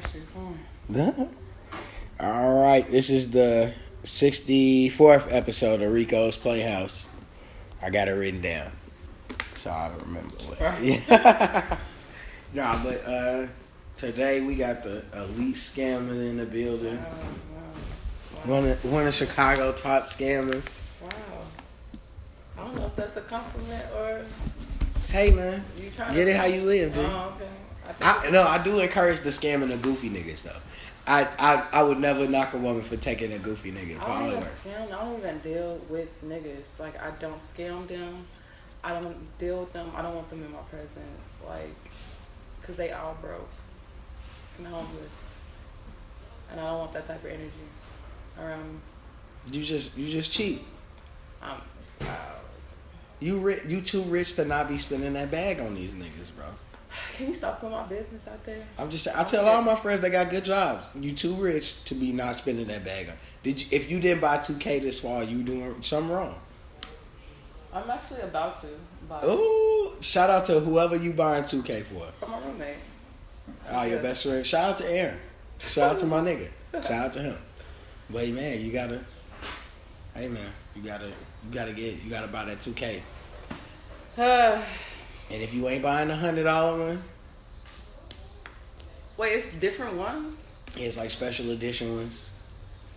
pressure's on. All right, this is the 64th episode of Rico's Playhouse. I got it written down, so I remember. What, yeah. nah, but uh, today we got the elite scammer in the building. One of, one of Chicago top scammers. Wow. I don't know if that's a compliment or Hey man, you trying get to it how you live, dude. Oh, okay. I no, I do encourage the scamming the goofy niggas though. I, I I would never knock a woman for taking a goofy nigga. I don't even scam. I don't even deal with niggas. Like I don't scam them. I don't deal with them. I don't want them in my presence. Like, cause they all broke and homeless, and I don't want that type of energy around me. You just you just cheap. I'm, wow. You ri- you too rich to not be spending that bag on these niggas, bro. Can you stop putting my business out there? I'm just I tell all my friends that got good jobs. You too rich to be not spending that bag on. Did you, if you didn't buy 2K this fall, you doing something wrong. I'm actually about to buy Ooh, shout out to whoever you buying 2K for. from my roommate. Oh, your best friend. Shout out to Aaron. Shout out to my nigga. Shout out to him. But man, you gotta. Hey man, you gotta you gotta get you gotta buy that 2K. And if you ain't buying the hundred dollar one, Wait, it's different ones. it's like special edition ones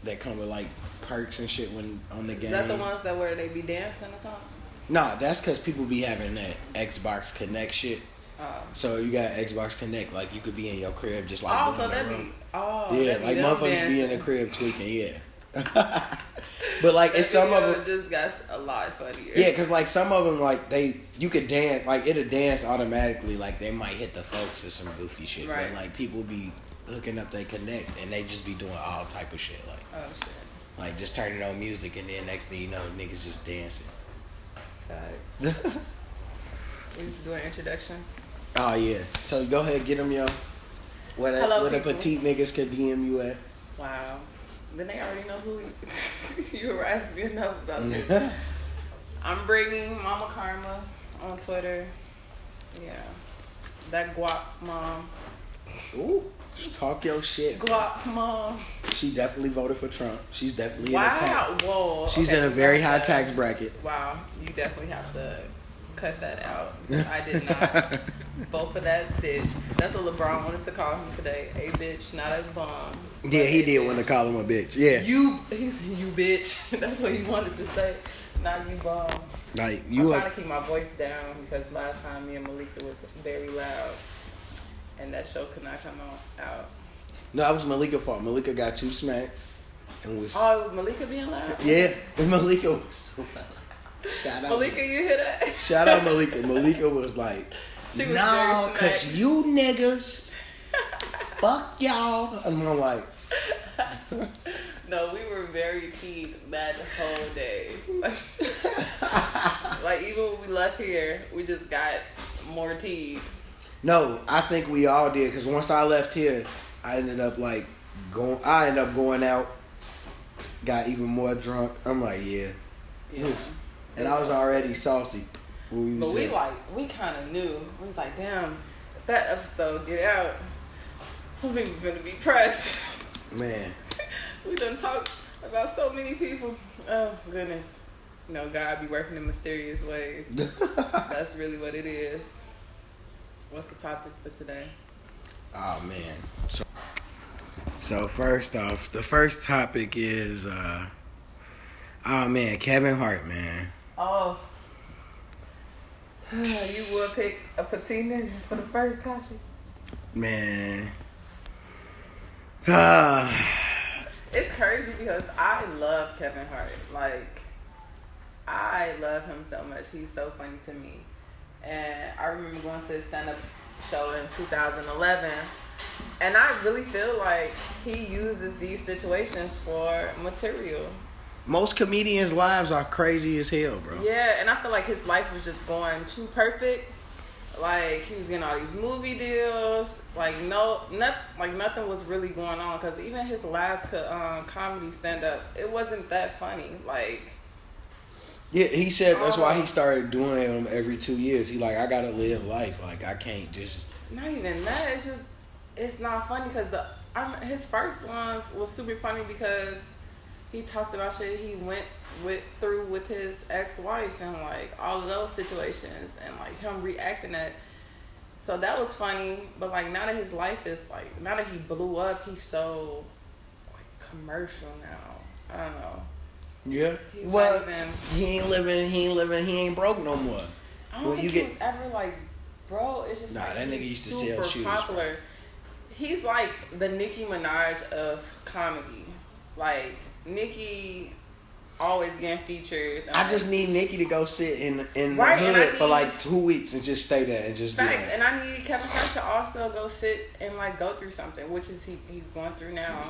that come with like perks and shit when on the game. Is that the ones that where they be dancing or something? Nah, that's because people be having that Xbox Kinect shit. Oh. So you got Xbox Kinect, like you could be in your crib just like. Oh, so that be oh yeah, be like them motherfuckers be in the crib tweaking, yeah. but like it's some of them. just got a lot funnier. Yeah, cause like some of them, like they, you could dance, like it'll dance automatically. Like they might hit the folks or some goofy shit, Right. but like people be hooking up they Kinect and they just be doing all type of shit, like Oh shit. like just turning on music and then next thing you know, niggas just dancing. Facts. We used to doing introductions. oh yeah, so go ahead, get them yo. Where the, Hello, where the people. petite niggas could DM you at? Wow. Then they already know who you, you harassed me enough about this. I'm bringing Mama Karma on Twitter. Yeah. That guap mom. Ooh, talk your shit. Guap mom. She definitely voted for Trump. She's definitely in a tax. Whoa. She's Okay, in a very high that- tax bracket. Wow. You definitely have to cut that out. I did not vote for that bitch. That's what LeBron wanted to call him today. A bitch, not a bum. Yeah, he did want to call him a bitch. Yeah, You, he said, you bitch. That's what he wanted to say. Not you bum. like you. I'm trying to keep my voice down because last time me and Malika was very loud, and that show could not come on, out. no, that was Malika fault. Malika got too smacked and was. Oh, it was Malika being loud. Yeah, Malika was so loud. Shout out. Malika, you hear that? Shout out Malika. Malika was like, was no, very cause smacked." you niggas, fuck y'all. And I'm like, No, we were very teed that whole day. like even when we left here, we just got more teed. no, I think we all did. Cause once I left here, I ended up like going. I ended up going out, got even more drunk. I'm like, yeah, Yeah. And I was already saucy. We But we at- like we kind of knew. We was like, damn, that episode get out. Some people finna be pressed. man. we done talked about so many people. Oh goodness. You know, God be working in mysterious ways. That's really what it is. What's the topics for today? Oh man. So, so first off, the first topic is uh oh man, Kevin Hart, man. Oh. you would pick a patina for the first topic? Man. It's crazy because I love Kevin Hart. Like, I love him so much. He's so funny to me. And I remember going to his stand up show in 2011. And I really feel like he uses these situations for material. Most comedians' lives are crazy as hell, bro. Yeah, and I feel like his life was just going too perfect. Like he was getting all these movie deals. Like no, not like nothing was really going on. Cause even his last co- um, comedy stand up, it wasn't that funny. Like Yeah, he said that's why he started doing them every two years. He like, I gotta live life. Like I can't just not even that. It's just it's not funny because the I'm, his first ones was super funny because he talked about shit he went with through with his ex wife and like all of those situations and like him reacting that. So that was funny, but like now that his life is like now that he blew up, he's so like commercial now. I don't know. Yeah. He's well, he ain't living. He ain't living. He ain't broke no more. I don't When you think get- was ever like, bro. It's just Nah, like that nigga used to sell shoes, bro. popular. He's like the Nicki Minaj of comedy. Like Nicki always getting features. I like, just need Nicki to go sit in in Right, the hood for need- like two weeks and just stay there and just be facts. like, And I need Kevin Hart to also go sit and like go through something, which is he he's going through now,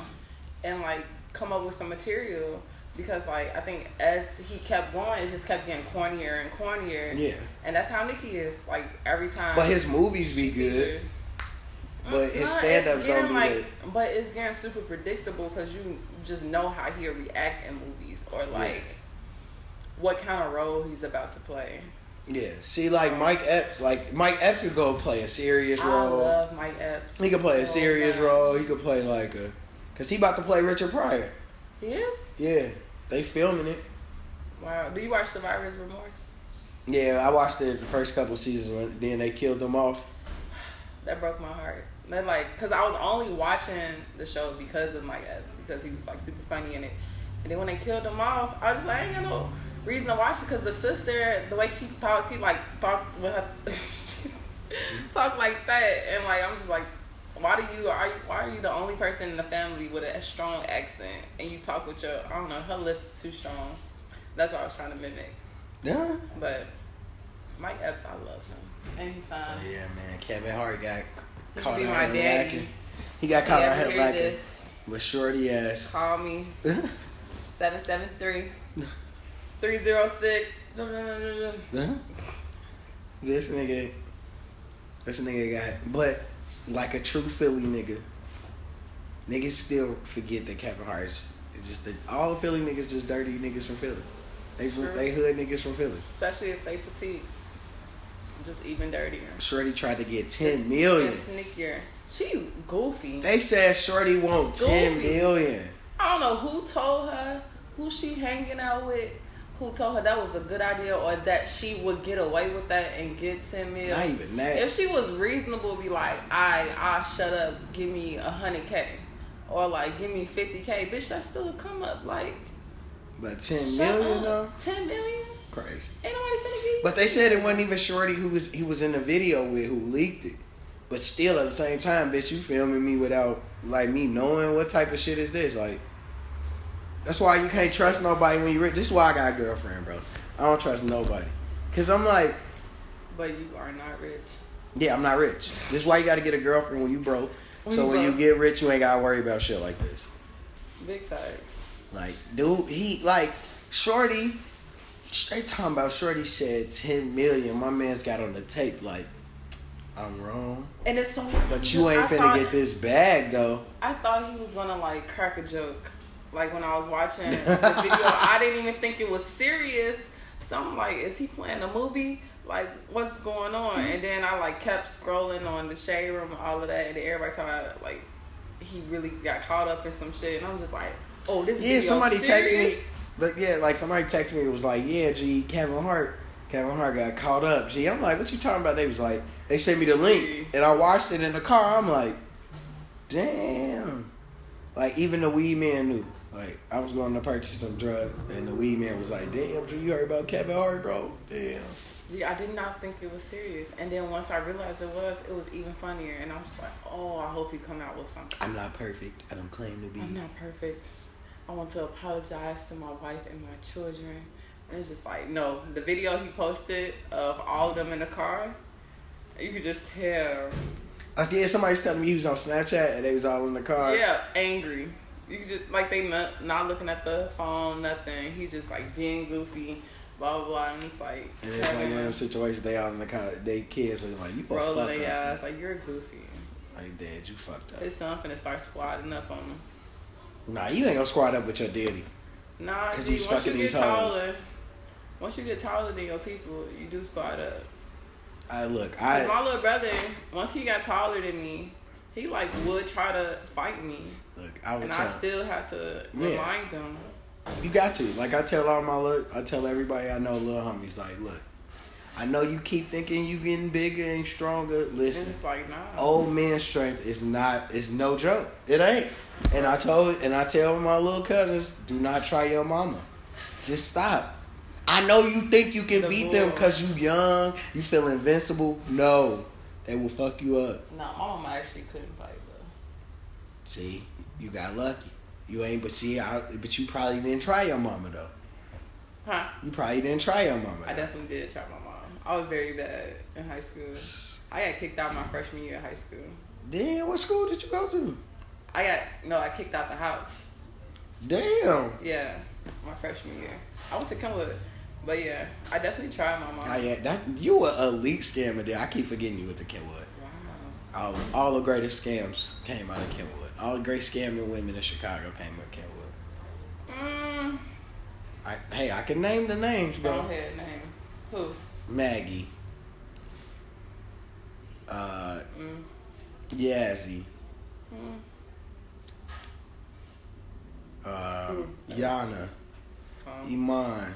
and like come up with some material. Because like I think as he kept going, it just kept getting cornier and cornier. yeah. And that's how Nicki is. Like every time. But his movies be good. But his stand-ups it's don't be like, But it's getting super predictable because you just know how he'll react in movies or like Yeah. what kind of role he's about to play. Yeah. See, like Mike Epps, like Mike Epps could go play a serious I role. love Mike Epps. He could play a serious much. role. He could play like a, cause he about to play Richard Pryor. He is. Yeah, they filming it. Wow. Do you watch Survivor's Remorse? Yeah, I watched it the first couple seasons. When, then they killed them off. That broke my heart. That like, cause I was only watching the show because of Mike Epps uh, because he was like super funny in it. And then when they killed him off, I was just like, I ain't got no reason to watch it because the sister, the way she talked, he like talked with her, talk like that, and like I'm just like, why do you are you, why are you the only person in the family with a strong accent and you talk with your I don't know her lips too strong. That's what I was trying to mimic. Yeah. But Mike Epps, I love him, and he fine. Yeah, man. Kevin Hart got He caught out my daddy. He got caught out here lacking this, with shorty ass. call me this 773 306. nigga, this nigga got, but like a true Philly nigga, niggas still forget that Kevin Hart is, just the, all the Philly niggas just dirty niggas from Philly. They from, they hood niggas from Philly. Especially if they petite. Just even dirtier. Shorty tried to get ten million. Just sneakier. She goofy. They said Shorty want ten Goofy. million. I don't know who told her, who she hanging out with, who told her that was a good idea or that she would get away with that and get 10 million. Not even that. If she was reasonable, be like, I, I shut up, give me a hundred K. Or like, give me 50K. Bitch, that's still a come up. Like, But ten million up. though, 10 million? Crazy. Ain't nobody finna But they said it wasn't even Shorty who was he was in the video with who leaked it. But still, at the same time, bitch, you filming me without like me knowing what type of shit is this. Like, that's why you can't trust nobody when you rich. This is why I got a girlfriend, bro. I don't trust nobody. Cause I'm like, But you are not rich. yeah, I'm not rich. This is why you got to get a girlfriend when you broke. When so you when broke. you get rich, you ain't gotta worry about shit like this. Big facts. Like, dude, he like Shorty. They talking about Shorty said ten million. My man's got on the tape. Like, I'm wrong, And it's so. but you ain't I finna thought- get this bag though. I thought he was gonna like crack a joke. Like when I was watching the video, I didn't even think it was serious. So I'm like, is he playing a movie? Like, what's going on? And then I like kept scrolling on the shade room and all of that, and then everybody talking about like he really got caught up in some shit, and I'm just like, oh, this is Yeah, somebody serious? texted me. Like, yeah, like somebody texted me. It was like, yeah, G, Kevin Hart. Kevin Hart got caught up. G, I'm like, what you talking about? They was like, they sent me the link, and I watched it in the car. I'm like, damn. Like even the weed man knew. Like I was going to purchase some drugs, and the weed man was like, damn, G, you heard about Kevin Hart, bro? Damn. Yeah, I did not think it was serious, and then once I realized it was, it was even funnier, and I was like, oh, I hope he come out with something. I'm not perfect. I don't claim to be. I'm not perfect. I want to apologize to my wife and my children. And it's just like, no, the video he posted of all of them in the car, you could just tell. Uh, yeah, somebody was telling me he was on Snapchat, and they was all in the car. Yeah, angry. You could just, like, they not, not looking at the phone, nothing. He just, like, being goofy, blah, blah, blah. And it's like, And it's like one of them situations they all in the car, they kids are like, you a rolling fuck their up. eyes. Like, you're goofy. Like, dad, you fucked up. His son finna start squatting up on him. Nah, you ain't gonna squat up with your daddy. Nah, 'Cause because he's once you fucking get these hoes. taller, once you get taller than your people, you do squat up. I look. I my little brother, once he got taller than me, he like would try to fight me, Look, I would and tell. I still have to Yeah. remind him. You got to. Like I tell all my look, I tell everybody I know, little homies, like, look, I know you keep thinking you getting bigger and stronger. Listen, it's like nah. old man strength is not is no joke. It ain't. And I told and I tell my little cousins, do not try your mama. Just stop. I know you think you can The beat them because you young, you feel invincible. No, they will fuck you up. No, my mama actually couldn't fight though. See, you got lucky. You ain't, but see, I, but you probably didn't try your mama though. Huh? You probably didn't try your mama. I though. definitely did try my mom. I was very bad in high school. I got kicked out my freshman year of high school. Damn, what school did you go to? I got no, I kicked out the house. Damn. Yeah, my freshman year. I went to Kenwood, but yeah, I definitely tried my mom. Oh, yeah, that you were elite scammer there. I keep forgetting you with the Kenwood. Wow. All all the greatest scams came out of Kenwood. All the great scamming women in Chicago came out of Kenwood. Mm, I, hey, I can name the names, bro. go ahead, name. Who? Maggie. Uh, Mm, Yazzie. mm, Um, Yana. um, Iman.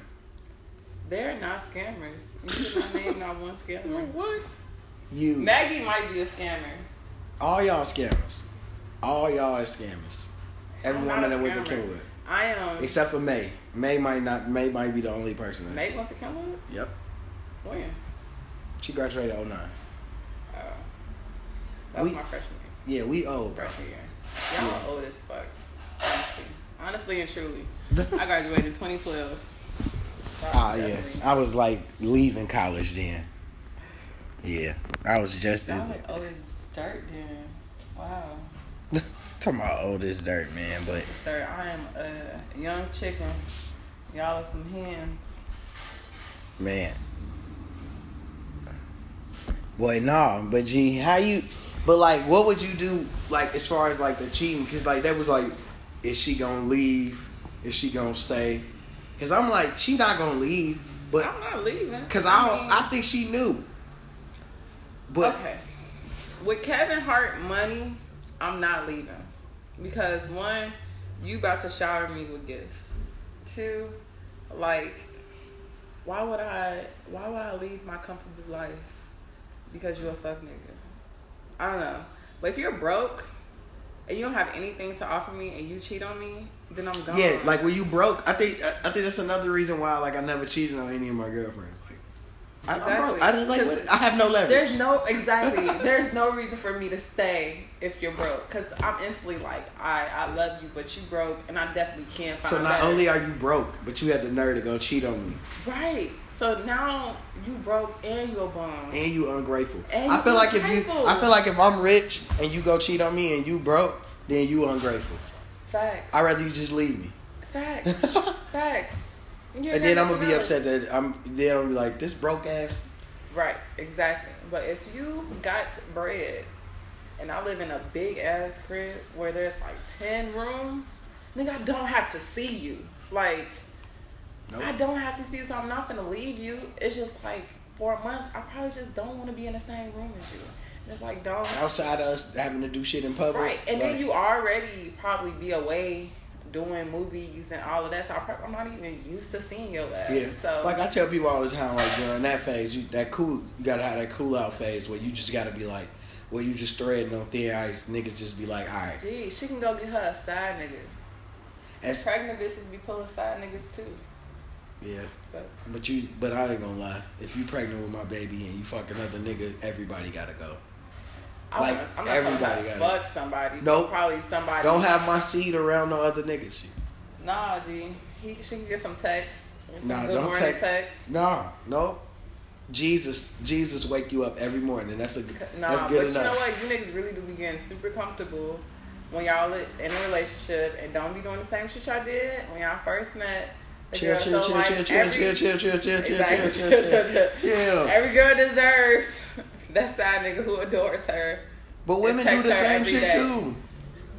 they're not scammers. You not name not one scammer. What? You. Maggie might be a scammer. All y'all scammers. All y'all are scammers. Every woman that went to scammer. Kenwood. I am. Except for May. May might not May might be the only person that May went to Kenwood? Yep. When? She graduated 09. Oh. That was We- my freshman year. Yeah, we old, bro. Freshman year. Y'all Yeah. old as fuck. Honestly. Honestly and truly. I graduated in 2012. Ah, yeah. I was like leaving college then. Yeah. I was just Y'all like old as dirt then. Wow. talking about old as dirt, man, but Third, I am a young chicken. Y'all are some hens. man. Boy, no, but G, how you but like what would you do like as far as like the cheating cuz like that was like is she to leave? Is she to stay? Cuz I'm like she not to leave, but I'm not leaving. Cause I don't, mean- I think she knew. But okay. With Kevin Hart money, I'm not leaving. Because one, you about to shower me with gifts. Two, like, why would I why would I leave my comfortable life because you a fuck nigga? I don't know. But if you're broke and you don't have anything to offer me and you cheat on me, then I'm gone. yeah, like when you broke, I think I, I think that's another reason why like I never cheated on any of my girlfriends. Like I, I'm broke. I just like I have no leverage. There's no exactly. There's no reason for me to stay if you're broke, because I'm instantly like, I I love you, but you broke, and I definitely can't find. so not better. only are you broke, but you had the nerve to go cheat on me, right. So now you broke and you a bum. and you ungrateful. And I you feel like if you. I feel like if I'm rich and you go cheat on me and you broke, then you ungrateful. Facts. I'd rather you just leave me. Facts. Facts. And, And then I'm gonna be upset that I'm. Then I'm gonna be like, this broke ass. Right, exactly. But if you got bread and I live in a big ass crib where there's like 10 rooms, nigga, I don't have to see you. Like, Nope. I don't have to see you, so I'm not gonna leave you. It's just like for a month, I probably just don't want to be in the same room as you. And it's like, don't. Outside of us having to do shit in public. Right, and like- then you already probably be away doing movies and all of that, so I I'm not even used to seeing your ass. Yeah. So like I tell people all the time, like during that phase, you that cool you gotta have that cool out phase where you just gotta be like where you just threading on thin ice, niggas just be like, alright. Gee, she can go get her a side nigga. That's Pregnant bitches be pulling side niggas too. yeah. But But you but I ain't gonna lie. If you pregnant with my baby and you fuck another nigga, everybody gotta go. I'm, Like, not, I'm not everybody got about fuck somebody. Nope. Probably somebody. Don't have my seed around no other niggas. Nah, G. He, she can get some text. Some Nah, good don't text. text. No, no. Jesus, Jesus wake you up every morning. That's a Nah, that's but good you know enough. what? You niggas really do be getting super comfortable when y'all in a relationship and don't be doing the same shit y'all did when y'all first met. Chill, chill, chill, like, chill, chill, every- chill, chill, chill, chill, chill, chill, chill, chill, chill. Every girl deserves that side nigga who adores her. But women do the same shit day. too.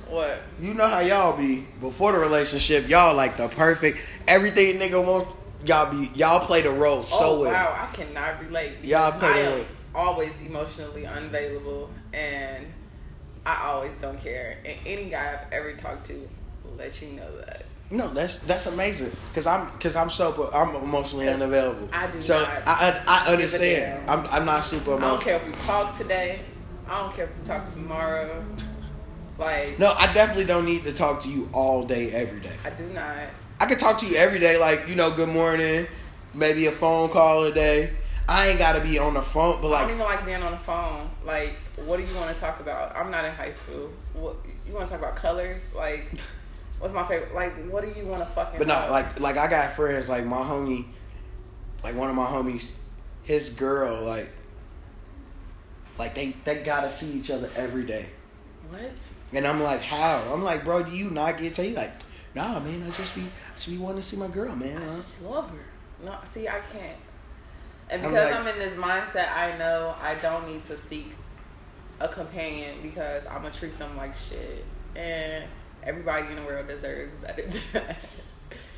What? You know how y'all be before the relationship. Y'all like the perfect everything nigga want. Y'all be y'all play the role oh, so oh well. wow, I cannot relate. Y'all play I the- am always emotionally unavailable, and I always don't care. And any guy I've ever talked to will let you know that. No, that's that's amazing. Cause I'm cause I'm super. I'm emotionally unavailable. I do So not I I, I understand. I'm I'm not super I don't care if we talk today. I don't care if we talk tomorrow. Like No, I definitely don't need to talk to you all day, every day. I do not. I could talk to you every day, like you know, good morning, maybe a phone call a day. I ain't gotta be on the phone, but like I don't even like being on the phone. Like, what do you want to talk about? I'm not in high school. What you want to talk about? Colors? Like, what's my favorite? Like, what do you want to fucking? but not like like I got friends like my homie, like one of my homies, his girl like, like they they gotta see each other every day, what? and I'm like, how? I'm like, bro, do you not get to? He like, nah, man, I just be I just be wanting to see my girl, man. I huh?" just love her. No, see, I can't. And I'm because like- I'm in this mindset, I know I don't need to seek a companion because I'm gonna treat them like shit, and everybody in the world deserves better than that.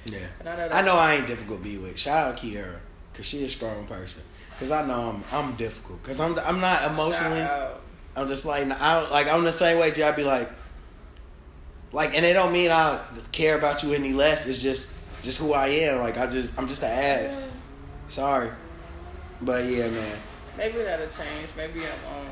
Yeah. And I know, I know I ain't difficult to be with. Shout out Kiara, cause she a strong person. Cause I know I'm I'm difficult. Cause I'm I'm not emotionally. I'm just like I like I'm the same way. G. I be like, like, and it don't mean I care about you any less. It's just just who I am. Like I just I'm just an ass. Sorry, but yeah, man. Maybe that'll change. Maybe I won't.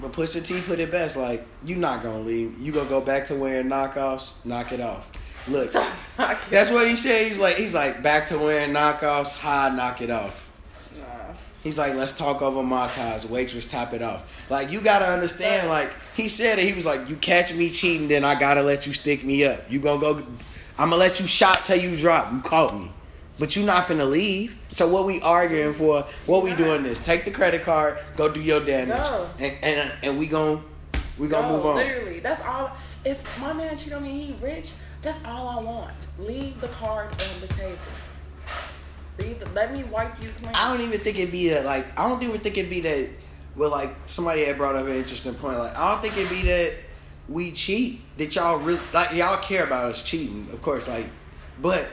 But Pusha T put it best. Like you not gonna leave. You gonna go back to wearing knockoffs. Knock it off. Look, that's what he said. He's like he's like back to wearing knockoffs. High, knock it off. He's like, let's talk over my ties. Waitress, top it off. Like, you gotta understand, like, he said it. He was like, you catch me cheating, then I gotta let you stick me up. You gonna go, I'm gonna let you shop till you drop. You caught me. But you not finna leave. So what we arguing for? What we doing this? Take the credit card, go do your damage. Go. And, and and we gon' we gonna No, move on. Literally, that's all. If my man cheat on me, he rich. That's all I want. Leave the card on the table. Let me wipe you clean. I don't even think it'd be that like I don't even think it'd be that well like somebody had brought up an interesting point. Like I don't think it'd be that we cheat. That y'all really like y'all care about us cheating, of course, like but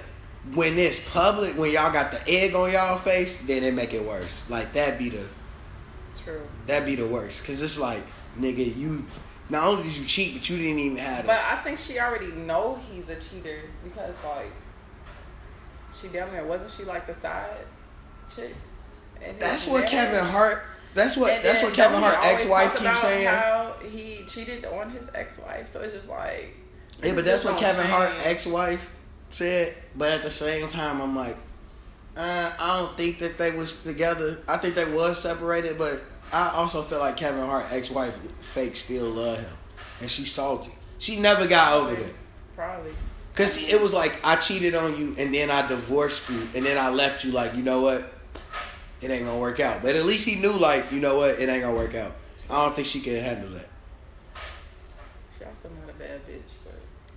when it's public, when y'all got the egg on y'all face, then it make it worse. Like that be the True. that be the worst. Cause it's like, nigga, you not only did you cheat, but you didn't even have But it. I think she already know he's a cheater because like she down there wasn't she like the side chick? And That's what Kevin Hart that's what that's what Kevin Hart ex wife keeps saying. How he cheated on his ex wife, so it's just like Yeah, but that's what Kevin Hart ex wife said. But at the same time, I'm like, uh, I don't think that they was together. I think they was separated, but I also feel like Kevin Hart ex wife fake still love him, and she's salty. She never got over that. Probably. Cause it was like I cheated on you and then I divorced you and then I left you like you know what, it ain't gonna work out. But at least he knew like you know what, it ain't gonna work out. I don't think she can handle that She also not a bad bitch,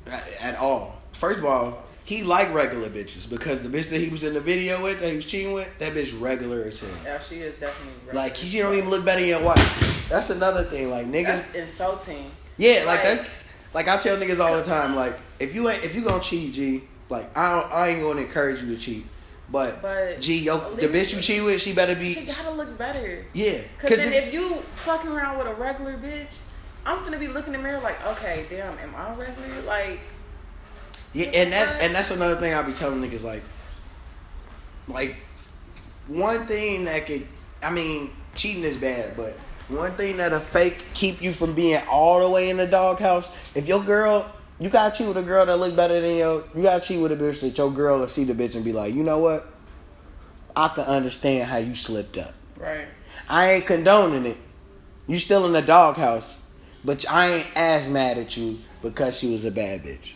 but at, at all. First of all, he like regular bitches because the bitch that he was in the video with that he was cheating with, that bitch regular as hell. yeah, she is definitely Like reckless. she don't even look better than your wife. That's another thing. Like niggas, That's insulting. yeah, like like- that's like I tell niggas all the time. Like if you ain't if you gonna cheat, G, like I don't, I ain't gonna encourage you to cheat. But, But G, yo, the bitch you cheat with, she better be She gotta look better. yeah. Cause, Cause then if, if you fucking around with a regular bitch, I'm gonna be looking in the mirror like, okay, damn, am I regular? Like, yeah, and that's and that's another thing I be telling niggas like, like one thing that could, I mean, cheating is bad, but one thing that'll fake keep you from being all the way in the doghouse. If your girl, you gotta cheat with a girl that look better than your, you gotta cheat with a bitch that your girl will see the bitch and be like, you know what? I can understand how you slipped up. right? I ain't condoning it. You still in the doghouse, but I ain't as mad at you because she was a bad bitch.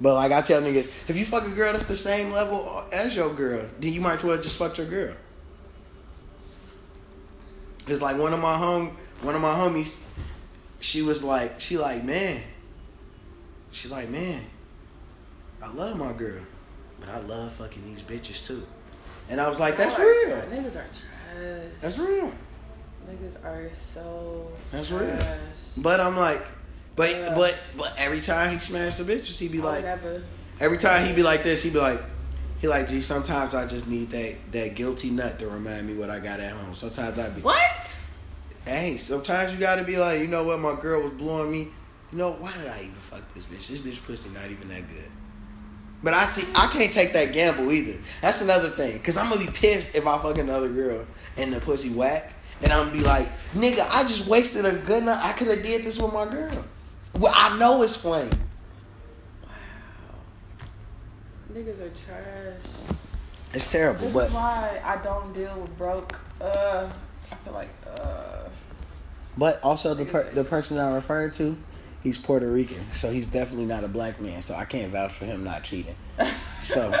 But like I tell niggas, if you fuck a girl that's the same level as your girl, then you might as well just fuck your girl. It's like one of my home, one of my homies, she was like, she like, man, she like, man, I love my girl, but I love fucking these bitches too. And I was like, that's real. Niggas are trash. That's real. Niggas are so. That's trash. real. But I'm like, but Yeah. but but every time he smashed the bitches, he'd be I like, never. every time he'd be like this, he'd be like, he like, gee, sometimes I just need that that guilty nut to remind me what I got at home. Sometimes I be, What? Hey, sometimes you gotta be like, you know what, my girl was blowing me. You know, why did I even fuck this bitch? This bitch pussy not even that good. But I see, I can't take that gamble either. That's another thing. Cause I'm gonna be pissed if I fuck another girl and the pussy whack, and I'm gonna be like, nigga, I just wasted a good night. I could have did this with my girl. Well, I know it's flame. Wow. Niggas are trash. It's terrible, This but is why I don't deal with broke. Uh, I feel like uh. but also the per, the person I'm referring to, he's Puerto Rican, so he's definitely not a black man. So I can't vouch for him not cheating. So,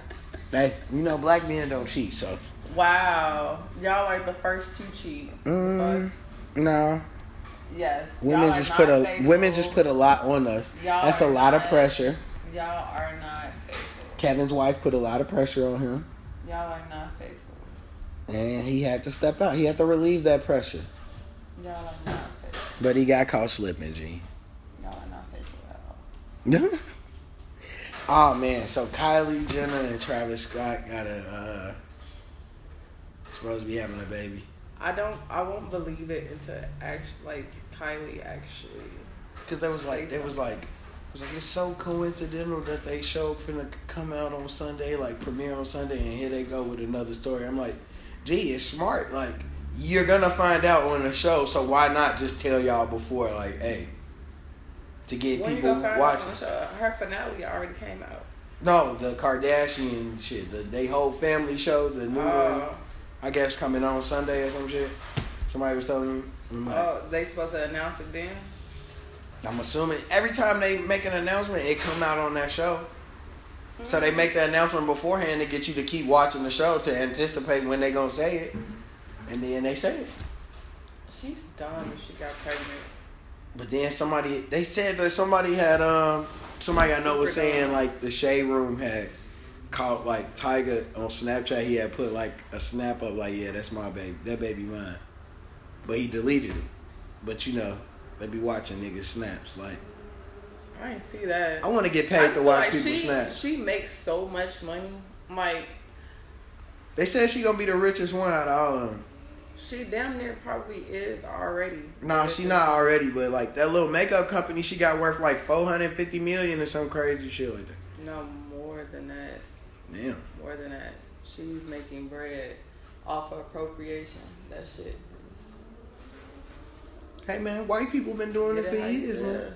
hey, you know, black men don't cheat. So, Wow, y'all are the first to cheat. mm, no, Yes. women just put a faithful. women just put a lot on us. Y'all That's a lot of pressure. Y'all are not faithful. Kevin's wife put a lot of pressure on him, Y'all are not faithful. and he had to step out. He had to relieve that pressure. Y'all are not faithful. But he got caught slipping, G. Y'all are not faithful at all. oh man, so Kylie Jenner and Travis Scott got a uh, supposed to be having a baby. I don't. I won't believe it until act like Kylie actually. Cause there was like, it was like, was like it's so coincidental that they show finna come out on Sunday, like premiere on Sunday, and here they go with another story. I'm like, gee, it's smart. Like you're gonna find out on the show, so why not just tell y'all before, like, hey, to get When people watching. her finale already came out. No, the Kardashian shit, the they whole family show, the new oh. one. Oh, I guess coming on Sunday or some shit. Somebody was telling me. Like, oh, they supposed to announce it then. I'm assuming every time they make an announcement, it come out on that show. So they make the announcement beforehand to get you to keep watching the show to anticipate when they gonna say it, and then they say it. She's dumb if she got pregnant. But then somebody they said that somebody had um somebody I know was saying like the shade room had caught like Tyga on Snapchat. He had put like a snap up like yeah that's my baby that baby mine, but he deleted it. But you know they be watching niggas snaps like I didn't see that. I want to get paid to watch like people she, snap. She makes so much money. Like They said she gonna be the richest one out of all of them. she damn near probably is already. Nah, she not already, but like that little makeup company, she got worth like four hundred fifty million or some crazy shit like that. No more than that. Damn. More than that. She's making bread off of appropriation. That shit. Hey man, white people been doing it Get for years, feel. man.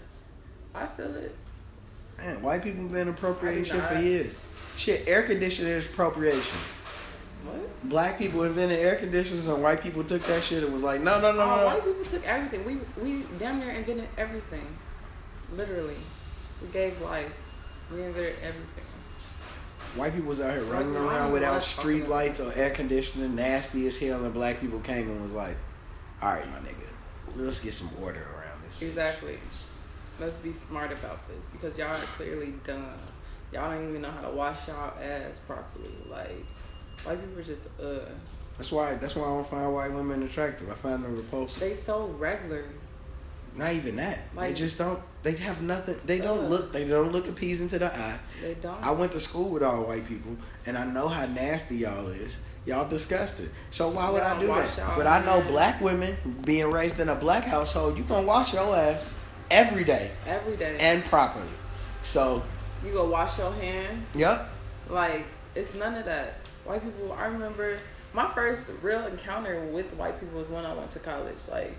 I feel it. Man, white people been appropriating I do shit for years. Shit, air conditioner is appropriation. What? Black people invented air conditioners, and white people took that shit and was like, no, no, no, Oh, no. white people took everything. We we damn near invented everything. Literally, we gave life. We invented everything. White people was out here running Like, around without street lights or air conditioning, nasty as hell, and black people came and was like, all right, my nigga, let's get some order around this. bitch." Exactly. Let's be smart about this because y'all are clearly dumb. Y'all don't even know how to wash y'all ass properly. Like white people are just uh That's why. That's why I don't find white women attractive. I find them repulsive. they so regular. Not even that. they just don't. They have nothing. They don't Ugh. look. They don't look appeasing to the eye. They don't. I went to school with all white people, and I know how nasty y'all is. Y'all disgusted. So why would I Y'all do that? But I know hands. black women being raised in a black household. You gonna wash your ass every day every day. and properly. So, you go wash your hands. yep. Like it's none of that. White people. I remember my first real encounter with white people was when I went to college. Like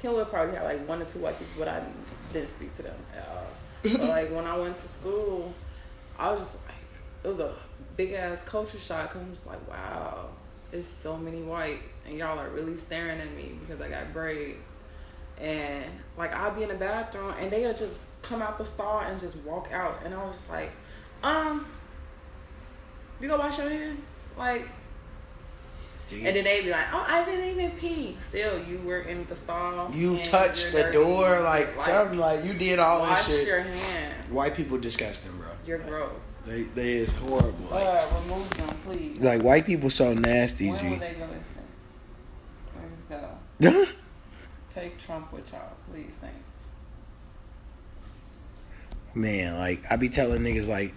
Kenwood probably had like one or two white people, but I didn't speak to them at all. but like when I went to school, I was just like, it was a big ass culture shock. Cause I'm just like, wow, there's so many whites, and y'all are really staring at me because I got braids. And like I'll be in the bathroom, and they'll just come out the stall and just walk out, and I was just like, um, you go wash your hands, like. And then they'd be like, "Oh, I didn't even pee." Still, you were in the stall. you touched the dirty. door like, something like you did all Wash this shit. your hands. White people disgusting, bro. You're gross. They they is horrible. Like, Uh, remove them, please. like white people so nasty, when will G. they go instant? Let's just go. Take Trump with y'all, please. Thanks. Man, like I be telling niggas like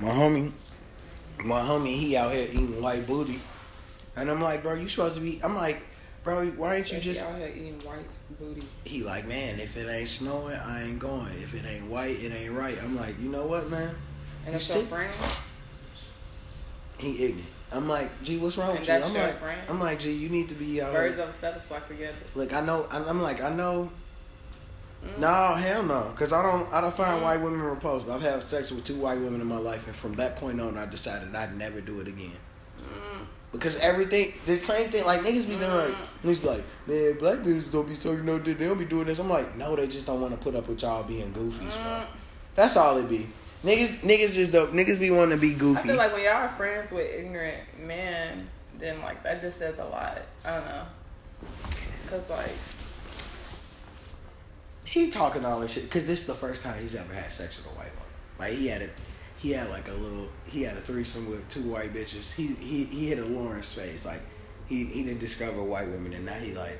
my homie, my homie, he out here eating white booty, and I'm like, bro, you supposed to be. I'm like, bro, why ain't you just? out here eating white booty? He like, man, if it ain't snowing, I ain't going. If it ain't white, it ain't right. I'm like, you know what, man? And You it's your friend. He ignorant. I'm like, gee, what's wrong And with you? I'm your like, friend? I'm like, gee, you need to be out. Birds of a feather flock together. Look, I know. I'm I'm like, I know. Mm. No, hell no, because I don't. I don't find Mm. white women repulsive. I've had sex with two white women in my life, and from that point on, I decided I'd never do it again. Because everything, the same thing, like niggas be doing, like Mm. niggas be like, man, black bitches don't be so you know they don't be doing this. I'm like, no, they just don't want to put up with y'all being goofies, bro. Mm. That's all it be. Niggas, niggas just don't. Niggas be wanting to be goofy. I feel like when y'all are friends with ignorant men, then like that just says a lot. I don't know. Cause like, he talking all this shit because this is the first time he's ever had sex with a white woman. Like he had a, he had like a little, he had a threesome with two white bitches. He he he hit a Lawrence phase. Like he he didn't discover white women, and now he like,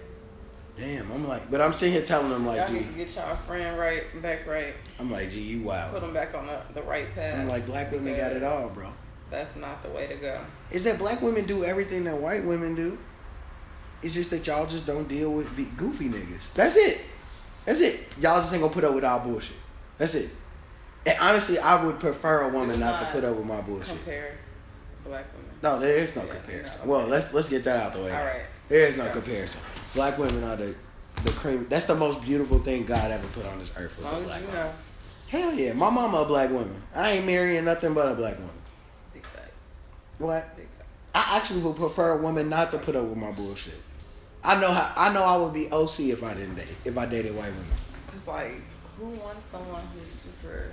damn. I'm like, but I'm sitting here telling him like, y'all G, get y'all friend right back right. I'm like, G, you wild. Put them back on the, the right path. I'm like, black women got it all, bro. That's not the way to go. Is that black women do everything that white women do? It's just that y'all just don't deal with be- goofy niggas. That's it. That's it. Y'all just ain't gonna put up with our bullshit. That's it. And honestly, I would prefer a woman Do not to put up with my bullshit. Compare black women. No, there is no Yeah, comparison. no. Well, let's let's get that out the way. All right. There is no comparison. Black women are the the cream. That's the most beautiful thing God ever put on this earth As was a long as black woman. know. Hell yeah, my mama a black woman. I ain't marrying nothing but a black woman. Big facts. What? Big facts. I actually would prefer a woman not to put up with my bullshit. I know how I know I would be OC if I didn't date if I dated white women. It's like, who wants someone who's super,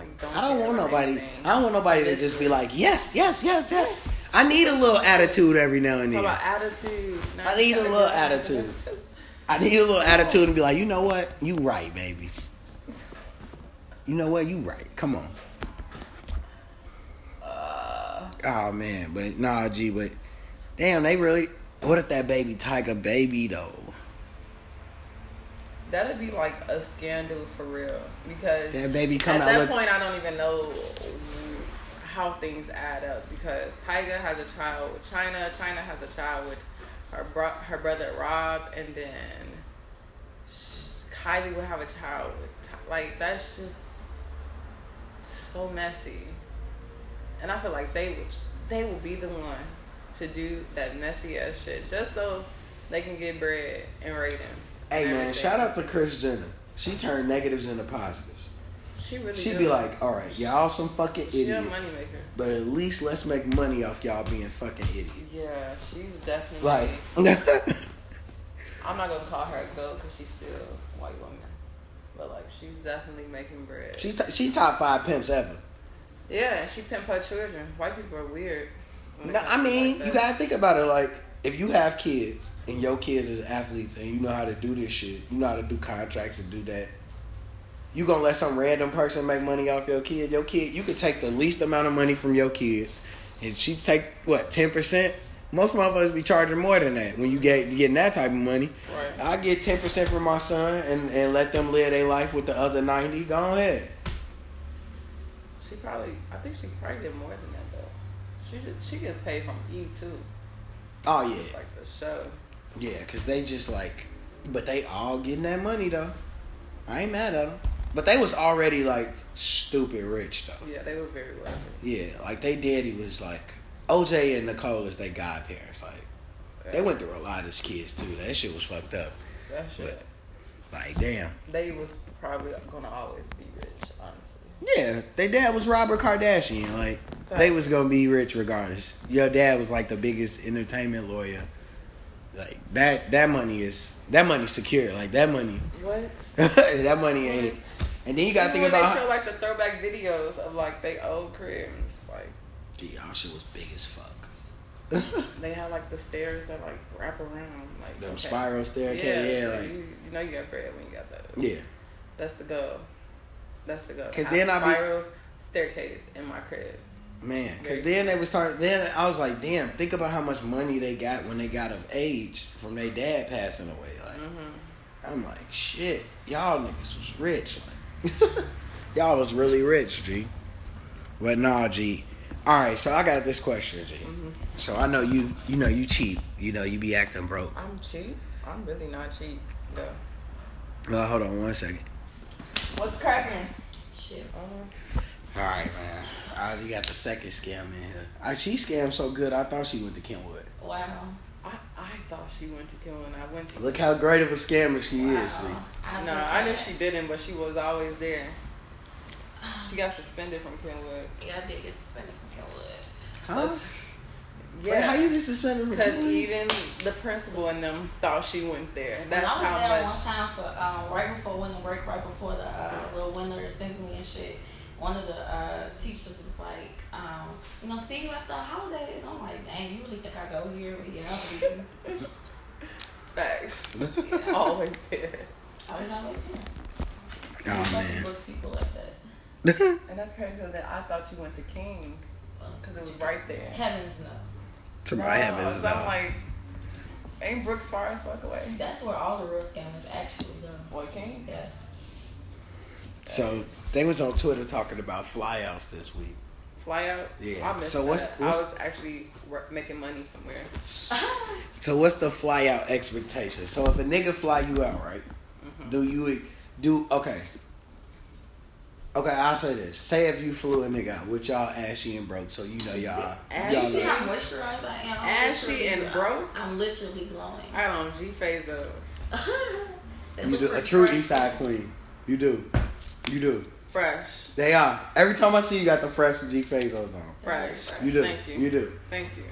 like, don't I don't want nobody. anything? I don't want nobody to just be like yes, yes, yes, yes. I need a little attitude every now and then. about attitude. I need a little attitude. I need a little attitude and be like, you know what? You right, baby. You know what? You right. Come on. Uh, Oh man, but nah, G, but damn, they really. What if that baby Tyga baby though? That'd be like a scandal for real because That baby come at out that look. point I don't even know how things add up because Tyga has a child with Chyna, Chyna has a child with her bro- her brother Rob, and then Kylie would have a child with Ty- like that's just so messy, and I feel like they would they will be the one to do that messy ass shit just so they can get bread and ratings. Hey man, everything. shout out to Kris Jenner. She turned negatives into positives. She really. She'd be like, all right, y'all some fucking idiots, but at least let's make money off y'all being fucking idiots. Yeah, she's definitely. Like, I'm not gonna call her a goat because she's still a white woman, but like she's definitely making bread. she t- she top five pimps ever. yeah, she pimp her children. White people are weird. No, I mean, like you gotta think about it. Like, if you have kids and your kids is athletes and you know how to do this shit, you know how to do contracts and do that. You gonna let some random person make money off your kid? Your kid, you could take the least amount of money from your kids, and she take what ten percent. Most motherfuckers be charging more than that when you get getting that type of money. Right. I get ten percent from my son and and let them live their life with the other ninety. Go ahead. She probably. I think she probably get more than that though. She just, she gets paid from E too. Oh yeah. It's like the show. Yeah, cause they just like, but they all getting that money though. I ain't mad at them, but they was already like stupid rich though. Yeah, they were very wealthy. Yeah, like they daddy was like OJ and Nicole is their godparents. Like they went through a lot as kids too. That shit was fucked up. That shit. But like, damn. They was probably gonna always be rich, honestly. Yeah, their dad was Robert Kardashian. Like they was gonna be rich regardless. Your dad was like the biggest entertainment lawyer. Like that. That money is that money secure. Like that money. What? that money ain't it. And then you gotta think Even about. they show like the throwback videos of like they old cribs. like Gee, y'all shit was big as fuck. they had like the stairs that like wrap around, like Them okay. spiral staircase, yeah, like, like you, you know you got bread when you got that. yeah. That's the goal. That's the goal. 'Cause I then I be- spiral staircase in my crib. Man, because then they was start. Then I was like, damn, think about how much money they got when they got of age from their dad passing away. Like, hmm I'm like, shit, y'all niggas was rich. Like, y'all was really rich, G. But nah, G. All right, so I got this question, G. Mm-hmm. So I know you, you know you cheap. You know you be acting broke. I'm cheap. I'm really not cheap though. No, hold on one second. What's cracking? Shit. All right, man. I already got the second scam in here. I, she scammed so good, I thought she went to Kenwood. Wow. I, I thought she went to Kenwood. I went to. Look how great of a scammer she wow. is. G. I No, I knew had- she didn't, but she was always there. She got suspended from Kenwood. Yeah, I did get suspended from Kenwood. Huh? Yeah. Wait, how you get suspended from Because even the principal and them thought she went there. That's when I was there much. one time for um, right before winter break, right before the uh, little winter assembly and shit. One of the uh, teachers was like, um, you know, see you after the holidays. I'm like, dang, you really think I go here? But yeah, I believe you. Facts. Yeah. Always there. I was always there. Oh Fucking man. books people like that. And that's crazy that I thought you went to King because it was right there. Heavens no. To my No, heavens, so. I'm like, ain't Brooks far as fuck away? That's where all the real scammers actually go. What King? Yes. So they was on Twitter talking about flyouts this week. Flyouts? Yeah. I missed So what's- that. what's- I was actually making money somewhere. So what's the flyout expectation? So if a nigga fly you out, right? Mm-hmm. Do you do okay? Okay, I'll say this. Say if you flew a nigga out with y'all ashy and broke, so you know y'all Ashy? y'all see how moisturized I am? I'm Ashy and broke? I'm literally glowing. I don't G phase those. You do a true fresh. East Side queen. You do, you do. Fresh. They are. Every time I see you, got the fresh G Fazos on. Fresh. You do. Thank you. You do. Thank you.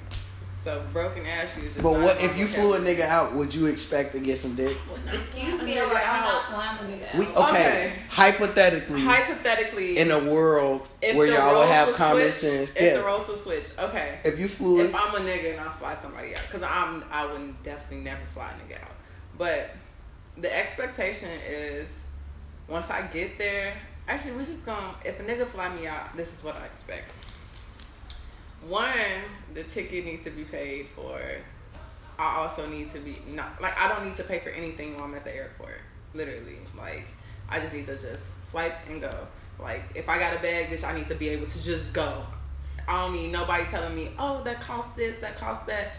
So broken ashy is just But not what if you look flew a nigga out? Would you expect to get some dick? Excuse me, I'm not out. flying a nigga out. We okay. Okay. Hypothetically, Hypothetically, in a world where y'all would have common switch, sense, If yeah. the roles would switch, okay. if you flew If I'm a nigga and I fly somebody out, because I'm I would definitely never fly a nigga out. But the expectation is once I get there, actually we just gonna if a nigga fly me out, this is what I expect. One, the ticket needs to be paid for. I also need to be not like I don't need to pay for anything while I'm at the airport. Literally, like I just need to just swipe and go. Like if I got a bag, bitch, I need to be able to just go. I don't need nobody telling me, oh, that costs this, that costs that.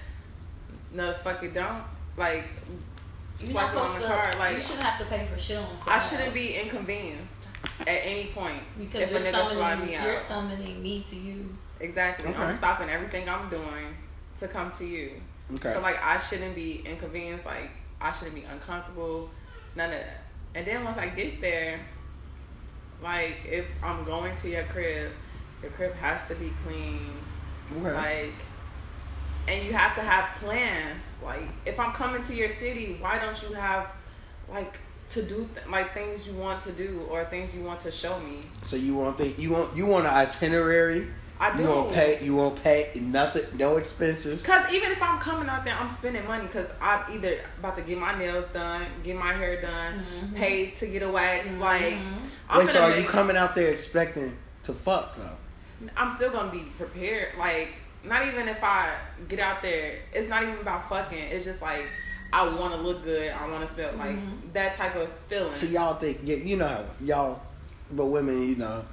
No, fuck it, don't. Like You're swipe on the to. card. Like you shouldn't have to pay for shit on. I fly shouldn't be inconvenienced at any point because if you're summoning. You're summoning me to you. Exactly. Okay. I'm stopping everything I'm doing to come to you. okay. So like I shouldn't be inconvenienced, like I shouldn't be uncomfortable, none of that. And then once I get there, like if I'm going to your crib, your crib has to be clean. okay. Like and you have to have plans. Like if I'm coming to your city, why don't you have like to do th- like things you want to do or things you want to show me? so you want the you want you want an itinerary. I do. You won't pay. You won't pay nothing. No expenses. Cause even if I'm coming out there, I'm spending money. Cause I'm either about to get my nails done, get my hair done, Mhm. paid to get a wax. Like Mhm. I'm Wait, so gonna are you coming out there expecting to fuck though? I'm still gonna be prepared. Like not even if I get out there, it's not even about fucking. It's just like I want to look good. I want to smell like Mhm. that type of feeling. So y'all think, yeah, you know how y'all, but women, you know,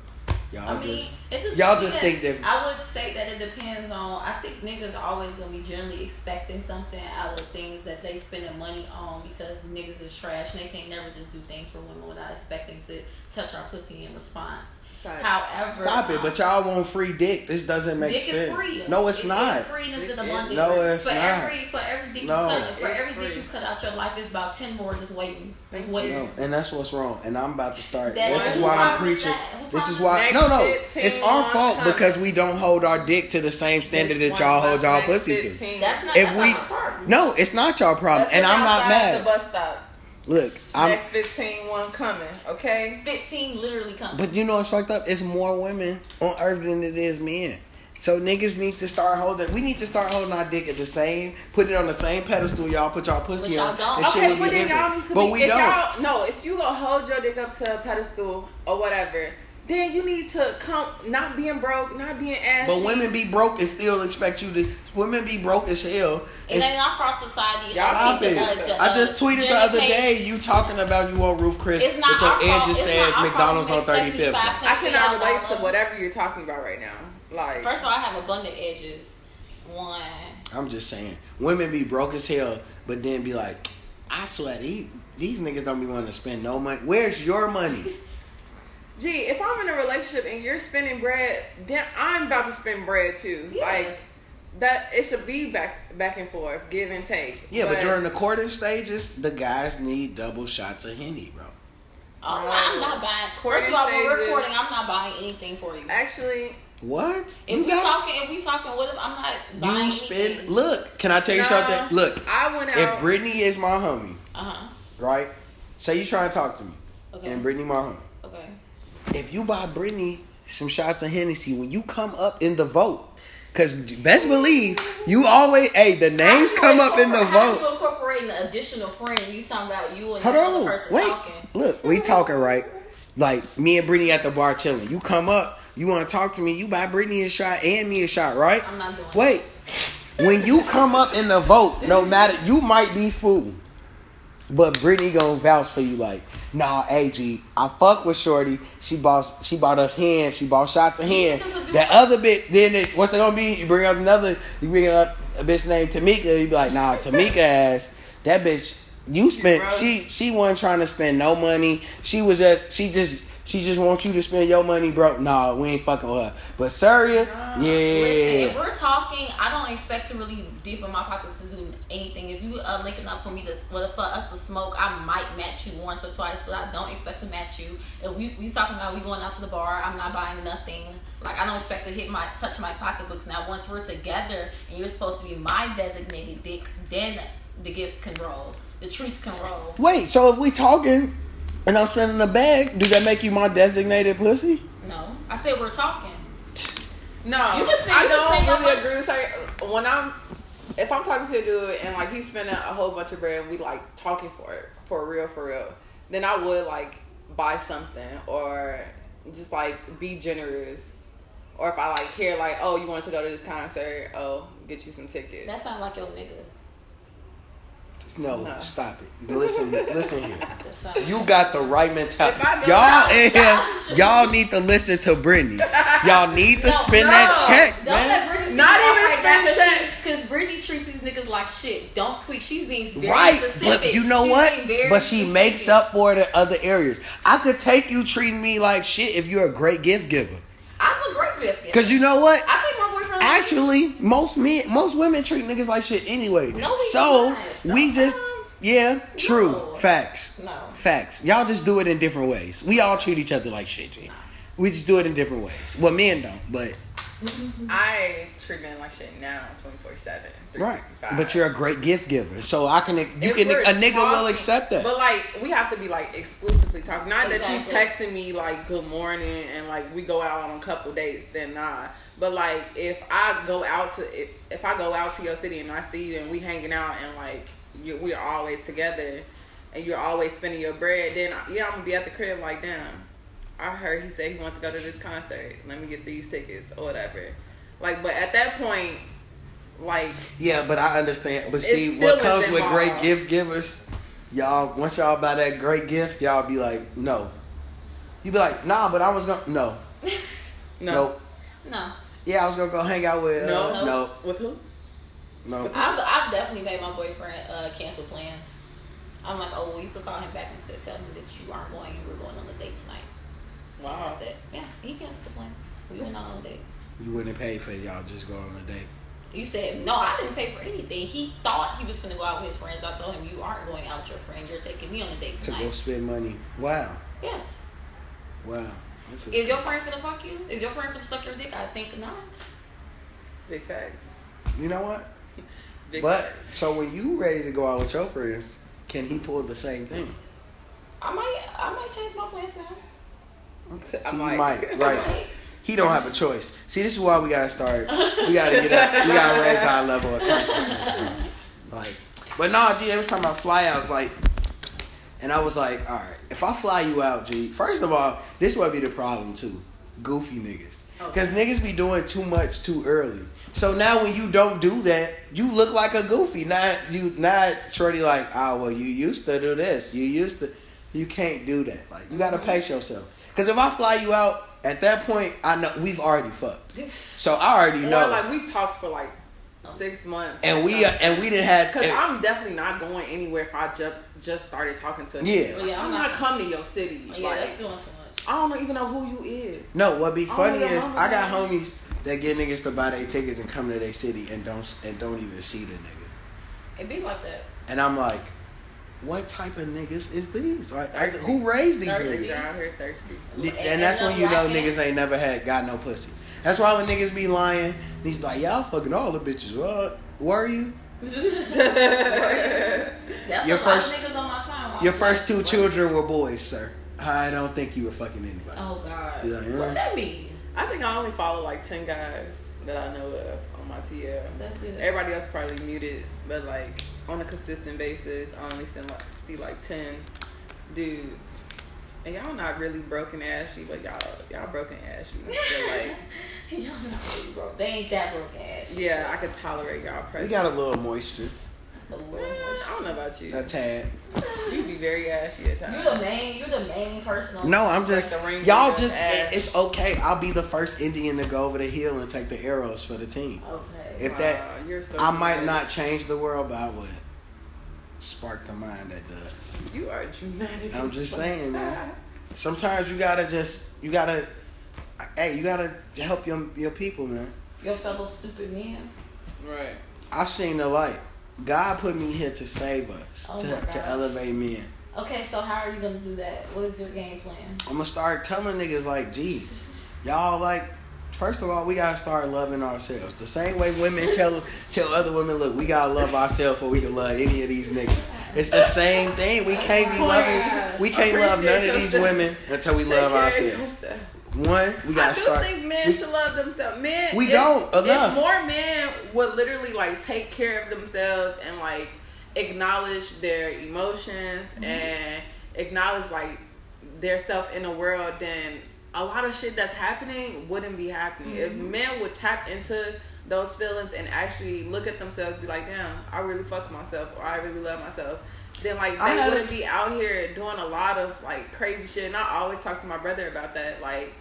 y'all I mean, just it just y'all just think that- I would say that it depends on. I think niggas are always gonna be generally expecting something out of things that they spending money on because niggas is trash and they can't never just do things for women without expecting to touch our pussy in response. Facts. However, stop it. But y'all want free dick. This doesn't make Dick sense. is free. No, it's It- not. It's free and it's It in is. abundance. No, it's for not. Every, for every dick No. you cut, for It's every free. dick you cut out your life, is about ten more just waiting, just waiting. No, and that's what's wrong. And I'm about to start. That- this is who why I'm preaching. This is why. No, no. It's our fault coming. because we don't hold our dick to the same standard This that y'all hold y'all next pussy to. That's not. If that's we- not problem. No, it's not y'all problem, Let's and I'm not outside The mad. bus stops. Look, I'm. Next 15 one coming. Okay. Fifteen literally coming. But you know what's fucked up? It's more women on earth than it is men. So niggas need to start holding. We need to start holding our dick at the same, put it on the same pedestal. Y'all put y'all pussy y'all on. don't. Okay, will but get then y'all need to But be. we if don't. y'all no, if you gonna hold your dick up to a pedestal or whatever, then you need to come not being broke, not being ashy. But women be broke and still expect you to. Women be broke as hell. It and ain't our fault society. Y'all Stop it! the- the- I just uh, tweeted the other Page- day you talking about you on Roof Chris, It's not but your our fault. edges It's said not our fault McDonald's on thirty fifth. I cannot relate to whatever you're talking about right now. Like First of all, I have abundant edges. One. I'm just saying, women be broke as hell, but then be like, I swear these these niggas don't be wanting to spend no money. Where's your money? Gee, if I'm in a relationship and you're spending bread, then I'm about to spend bread too. Yeah. Like that, it should be back back and forth, give and take. Yeah, but, during the courting stages, the guys need double shots of henny, bro. Oh, No. I'm not buying. First of all, when we're stages- recording, I'm not buying anything for you. actually, What? If you we talking, if we talking with him, I'm not buying you spend. anything. Look, can I tell you No. something? Look, I went out. if out. Brittany is my homie, Uh huh. right? Say you trying to talk to me, Okay. and Brittany my homie. If you buy Brittany some shots of Hennessy when you come up in the vote, because best believe you always, hey, the names come up in the How vote. you incorporating an additional friend? You talking about you and Hold on, person wait, talking? look, we talking right. Like me and Brittany at the bar chilling. You come up, you want to talk to me. You buy Brittany a shot and me a shot, right? I'm not doing. Wait, when you come up in the vote, no matter you might be fool, but Brittany gonna vouch for you. Like, nah, AG, I fuck with Shorty. She bought she bought us hands. She bought shots of hand. That other bitch, then it, what's it gonna be? You bring up another. You bring up a bitch named Tamika. You be like, nah, Tamika ass. That bitch. You spent. She she wasn't trying to spend no money. She was just. She just. She just wants you to spend your money, bro. Nah, we ain't fucking with her. But Surya, Listen, if we're talking, I don't expect to really deep in my pockets to do anything. If you uh, are linking up for me to, well, for us to smoke, I might match you once or twice, but I don't expect to match you. If we we talking about we going out to the bar, I'm not buying nothing. Like I don't expect to hit my touch my pocketbooks. Now once we're together and you're supposed to be my designated dick, then the gifts can roll, the treats can roll. Wait, so if we talking and I'm spending a bag, do that make you my designated pussy? No, I said we're talking. No, You just spend- I you just don't spend your really money. agree with her. When I'm, if I'm talking to a dude and like he's spending a whole bunch of bread and we like talking for it for real, for real, then I would like buy something or just like be generous. Or if I like hear like, oh, you want to go to this concert, oh, get you some tickets. That sounds like your nigga. No, No. stop it. Listen, listen here. You got the right mentality. If I go Y'all in here, y'all need to listen to Brittany. Y'all need to No, spend no. that check, Don't man. let Brittany Not even off like that, spend check. Cause Brittany treats these niggas like shit. Don't tweak. She's being very Right, specific. but you know She's what? But she specific. makes up for it in other areas. I could take you treating me like shit if you're a great gift giver. I'm a great gift giver. Cause you know what? I take my boyfriend. Actually, most men, most women treat niggas like shit anyway. No, we so not. we just, yeah, true, No. facts, No. facts. Y'all just do it in different ways. We all treat each other like shit, G. We just do it in different ways. Well, men don't, but I treat men like shit now, twenty four seven. right. But you're a great gift giver, so I can, you If can, a nigga will accept that. But like we have to be like exclusively talking. Not that you texting me like good morning and like we go out on a couple dates, then nah. But like if I go out to if, if I go out to your city and I see you and we hanging out and like you, we're always together and you're always spending your bread, then yeah I'm gonna be at the crib like damn. I heard he said he wanted to go to this concert. Let me get these tickets or whatever. Like, but at that point, like Yeah, but I understand. But see, what comes with great gift givers, y'all, once y'all buy that great gift, y'all be like, no. You be like, nah, but I was gonna, no, no, nope. No, Yeah, I was gonna go hang out with, uh, No. no, with who? no. I've, I've definitely made my boyfriend uh, cancel plans. I'm like, oh, well, you could call him back and still tell him that you aren't going and we're going on a date tonight. And Wow. that's it. Yeah, he canceled the plans. We went out on a date. You wouldn't pay for y'all just go on a date. You said no. I didn't pay for anything. He thought he was gonna go out with his friends. I told him you aren't going out with your friend. You're taking me on a date tonight. To go spend money. Wow, Yes. wow. This Is your friend finna fuck you? Is your friend finna suck your dick? I think not. Big facts. you know what? Big But facts. so when you ready to go out with your friends, can he pull the same thing? I might. I might change my plans now. See, I'm you like- might, I right? might. He don't have a choice. See, this is why we gotta start. We gotta get up. We gotta raise our level of consciousness. bro. Like, but no, G. Every time I fly out, it's like, and I was like, all right, if I fly you out, G. First of all, this would be the problem too. Goofy niggas, because niggas be doing too much too early. So now when you don't do that, you look like a goofy. Not you, not shorty. Like, oh well, you used to do this. You used to. You can't do that. Like, you gotta mm-hmm. pace yourself. Because if I fly you out at that point, I know we've already fucked. So I already Or know. like we've talked for like six months. and we uh, and we didn't have. Because I'm definitely not going anywhere if I just just started talking to. Yeah. Well, yeah, I'm, I'm not not- come to your city. Yeah, like, that's doing too much. I don't even know who you is. No, what be funny is I got homies that get niggas to buy their tickets and come to their city and don't and don't even see the nigga. It be like that. And I'm like, what type of niggas is these? Like, I, who raised these Thirsty niggas? out here thirsty. And, And- that's and when you know niggas ain't never had got no pussy. That's why when niggas be lying, these be like, y'all fucking all the bitches. What? Were you? That's Your a first- lot of niggas on my time. Your first two children were boys, sir. I don't think you were fucking anybody. Oh God. Be like, What uh. that mean? I think I only follow like ten guys that I know of on my TL. That's good. Everybody else probably muted, but like on a consistent basis, I only see like, see like ten dudes. And y'all not really broken ashy, but y'all y'all broken ashy. So like, Y'all not really broke. They ain't that broken ass. yeah, I could tolerate y'all We presence. got a little moisture, A little Eh, I don't know about you. a tad. You be very ashy at times. You the main. You the main person. On No, I'm Like just the ring y'all. Just ass. it's okay. I'll be the first Indian to go over the hill and take the arrows for the team. Okay. If that, Wow, you're so I might not change the world, but I would spark the mind that does. You are dramatic. I'm just saying, man. Sometimes you gotta just you gotta, hey, you gotta help your your people, man. Your fellow stupid men. right. I've seen the light. God put me here to save us, Oh to, my to elevate men. Okay, so how are you gonna do that? What is your game plan? I'm gonna start telling niggas like, gee, y'all like. First of all, we gotta start loving ourselves. The same way women tell tell other women, look, we gotta love ourselves or we can love any of these niggas. It's the same thing. We can't be loving. We can't love none of these women until we love ourselves. One, we gotta do start. think men we- should love themselves. Men, We if- don't enough. If more men would literally like take care of themselves and like acknowledge their emotions Mm-hmm. and acknowledge like their self in the world, then a lot of shit that's happening wouldn't be happening. If Mm-hmm. men would tap into those feelings and actually look at themselves, be like, damn, I really fuck myself or I really love myself. Then like they had a- wouldn't be out here doing a lot of like crazy shit. And I always talk to my brother about that, like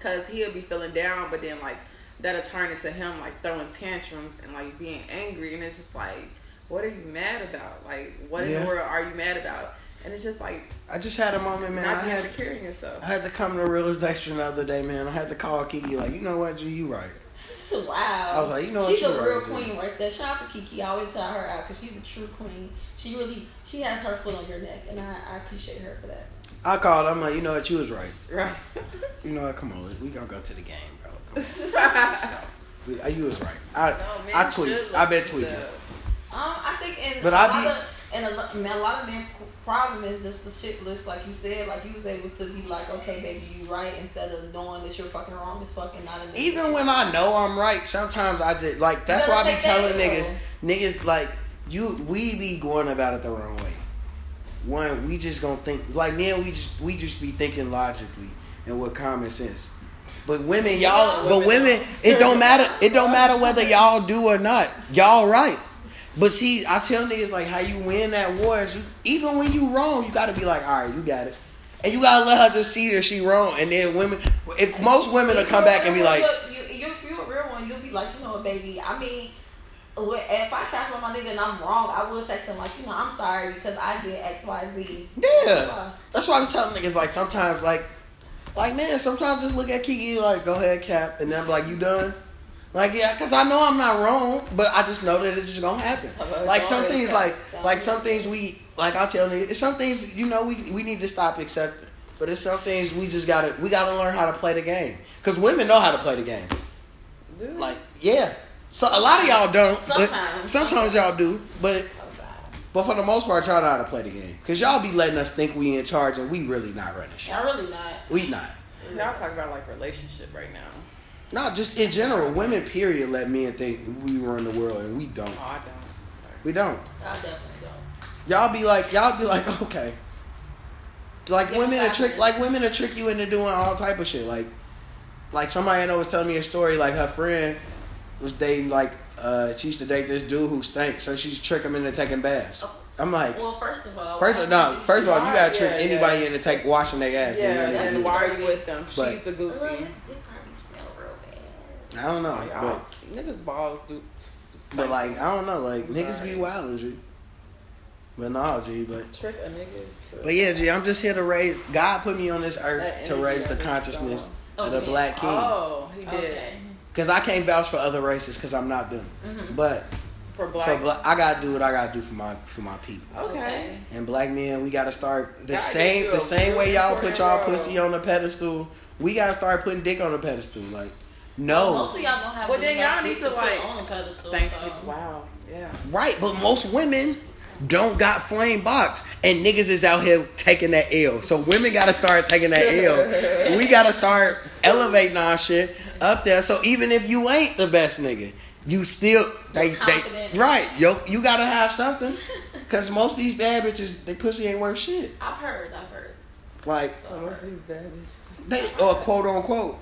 Cause he'll be feeling down, but then like that'll turn into him like throwing tantrums and like being angry, and it's just like, what are you mad about? Like, what in the world are you mad about? And it's just like I just had a moment, man. I had secure in yourself. I had to come to a realization the other day, man. I had to call Kiki, like, you know what, G, you right. Wow. I was like, you know what, she's a real right, queen right there. Shout out to Kiki. I always tell her out because she's a true queen. She really, she has her foot on your neck, and I, I appreciate her for that. I called. I'm like, you know what, you was right. Right. You know what? Come on, we gonna go to the game, bro. Come on. You was right. I No, I tweaked. I been tweaking. Um, I think in But a I lot be- of and a, a lot of men problem is just the shit list, like you said, like you was able to be like, okay, baby, you right, instead of knowing that you're fucking wrong as fucking not Even when I know I'm right, sometimes I just like. That's why I be that telling L. niggas, niggas like you. We be going about it the wrong way. One, we just gonna think like men. We just we just be thinking logically and with common sense. But women, y'all. But women, it don't matter. It don't matter whether y'all do or not. Y'all right. But see, I tell niggas like how you win that war is you, even when you wrong, you gotta be like, all right, you got it. And you gotta let her just see that she wrong. And then women, if most women will come back and be like, you, you, if you're a real one, you'll be like, you know what, baby. I mean, if I catch on my nigga and I'm wrong, I will text him like, you know, I'm sorry because I did X, Y, Z. Yeah. That's why I'm telling niggas like sometimes like like man, sometimes just look at Kiki like go ahead cap and then I'm like you done? Like yeah, cause I know I'm not wrong, but I just know that it's just gonna happen. Like some things like like some things we like I tell niggas it's some things you know we we need to stop accepting. But it's some things we just gotta we gotta learn how to play the game. Cause women know how to play the game. Dude. Like yeah. So a lot of y'all don't. but Sometimes. sometimes y'all do. But but for the most part, y'all know how to play the game. Cause y'all be letting us think we in charge and we really not running shit. Y'all really not. We not. Y'all talking about like relationship right now. Not just in general. Women, period, let men think we run the world and we don't. Oh, I don't. We don't. Y'all definitely don't. Y'all be like, y'all be like, okay. Like Yeah, women are trick, like women are trick you into doing all type of shit. Like, like somebody I know was telling me a story. Like her friend was dating like, uh, she used to date this dude who stank, so she's trick him into taking baths. I'm like, Well, first of all, first of no, first of all, you gotta trick Yeah, anybody yeah. into take washing their ass. Yeah, that's and why are you with them? But- She's the Ugh, goofy. his dick probably smell real bad. I don't know, Oh, but y'all, niggas balls do. but like I don't know, like I'm niggas be sorry. wildin', G. But no, G. But trick a nigga. To, but yeah, G. I'm just here to raise. God put me on this earth to raise the consciousness song. of the Okay. black king. Oh, he did. Okay. Cause I can't vouch for other races, cause I'm not them. Mhm. But For black. for black, I gotta do what I gotta do for my for my people. okay. And black men, we gotta start the Gotta same the same way y'all put y'all pussy on the pedestal. We gotta start putting dick on the pedestal. Like, Most no, of y'all don't have Well, then enough y'all need to, put like, on a pedestal. Thank so. you. Wow. Yeah. right? But most women don't got flame box, and niggas is out here taking that L. So women gotta start taking that L. we gotta start elevating our shit up there. So even if you ain't the best nigga, you still they they right. Yo, you gotta have something. Cause most of these bad bitches, they pussy ain't worth shit. I've heard. I've heard. Like So I've What's heard. these bad bitches? They or quote unquote,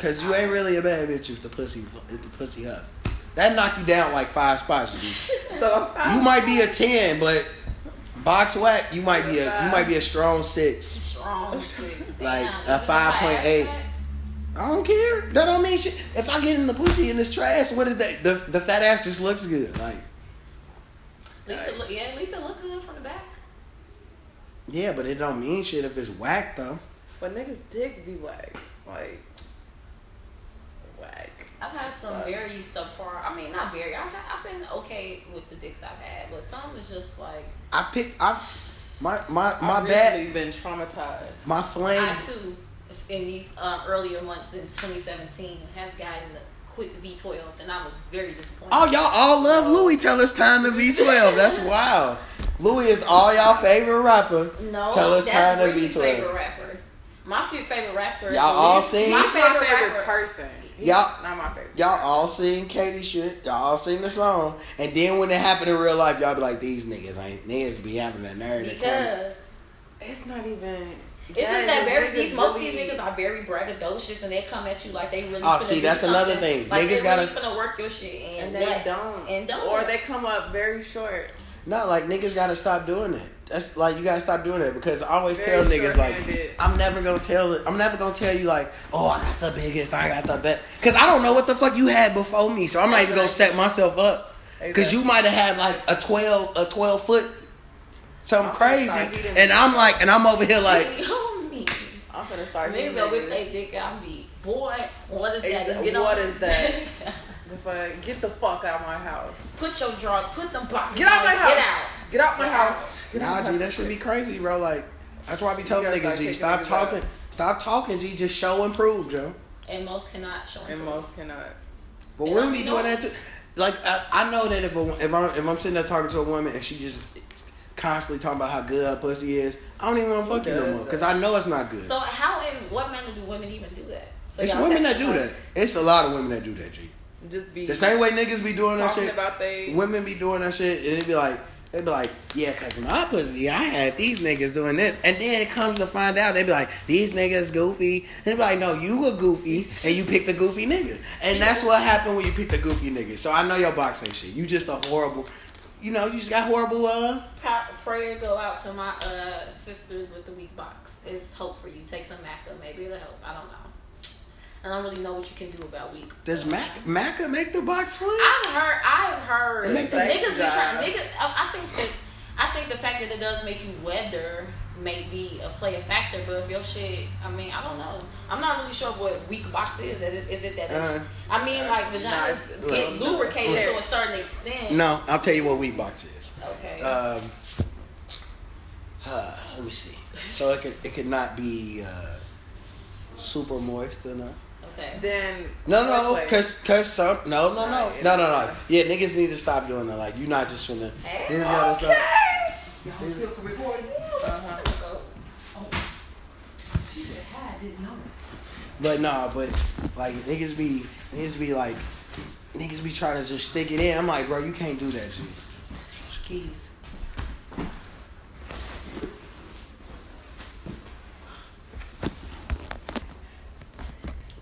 because you ain't really a bad bitch if the pussy if the pussy huff. That knock you down like five spots. G. So You might be a ten, but box whack, you might be a you might be a strong six. Strong six. Like Damn, a 5.8. I don't care. That don't mean shit. If I get in the pussy in this trash, what is that? The the fat ass just looks good. Like that, Lisa look, yeah, Lisa look good from the back. yeah, but it don't mean shit if it's whack though. But niggas dick be whack. Like whack. I've had some very subpar. I mean, not very. I've had, I've been okay with the dicks I've had, but some is just like I picked I've my my my I've bad recently been traumatized. my flame. I too, in these um, earlier months in 2017, have gotten the quick V12, and I was very disappointed. Oh, y'all all love Louis. Tell us time to V12. That's wild. Louis is all y'all favorite rapper. No, Tell us that's time to V12. favorite rapper. My fa- favorite rapper. Y'all all Louis. sing? My favorite, my favorite rapper. person. He's Y'all- not my favorite. Y'all all sing Katie shit. Y'all all sing the song. And then when it happened in real life, y'all be like, these niggas ain't niggas be having the nerve to. Because It's not even. it's just that very these most of these niggas are very braggadocious and they come at you like they really. Oh, see, that's another thing. Like Niggas gotta- really finna work your shit and, and they nut. don't. and don't. Or they come up very short. No, like niggas gotta stop doing that. That's like you gotta stop doing that because I always Very tell niggas like. I'm never gonna tell it. I'm never gonna tell you like, oh, I got the biggest, I got the best, because I don't know what the fuck you had before me, so I'm not even gonna set myself up. Because you might have had like a twelve, a twelve foot, something I'm crazy, and I'm like, and I'm over here like, Cheating on me. I'm gonna start. Niggas hitting go whip niggas. they dick out me. Boy, what is that? Exa- Let's get on what this. is that? If I get the fuck out of my house. put your draw, put them boxes Get out on my house. Get out. Get out my Get house. Get nah, out my G, that should be crazy, bro. Like that's why I be telling niggas, G, stop talking, out. stop talking, G, just show and prove, Joe. And most cannot show. And improve. most cannot. But And women I be doing that too. Like I, I know that if a, if I'm if I'm sitting there talking to a woman and she just constantly talking about how good her pussy is, I don't even want to fuck you no more because I know it's not good. So how and what manner do women even do that? So it's women that do that. It's a lot of women that do that, G. Just be The same way niggas be doing that shit, about they. women be doing that shit, and it be like. They be like, yeah, cause my pussy, I had these niggas doing this, and then it comes to find out, they be like, these niggas goofy, and they be like, no, you were goofy, and you picked the goofy nigga, and that's what happened when you picked the goofy nigga. So I know your box ain't shit. You just a horrible, you know, you just got horrible. Uh, prayer go out to my uh, sisters with the weak box. It's hope for you. Take some maca, maybe it'll help. I don't know. I don't really know what you can do about weak. does Mac maca make the box for you? I've heard. I've heard. It makes niggas be trying. Niggas. I, I think that. I think the fact that it does make you weather may be a play a factor, but if your shit, I mean, I don't know. I'm not really sure what weak box is. Is it, is it that? Uh, I mean, like vaginas Nah, get look, lubricated look. to a certain extent. no, I'll tell you what weak box is. Okay. Um, uh, let me see. So it could it could not be uh, super moist enough. Okay. Then No, no, Wait, wait. cause, cause some, no, no, no, Right, no, no, no. Yeah, niggas need to stop doing that. Like, you're not just finna. Hey, Niggas gotta stop. Uh-huh. But nah, but like niggas be, niggas be like, niggas be trying to just stick it in. I'm like, bro, you can't do that, G. keys.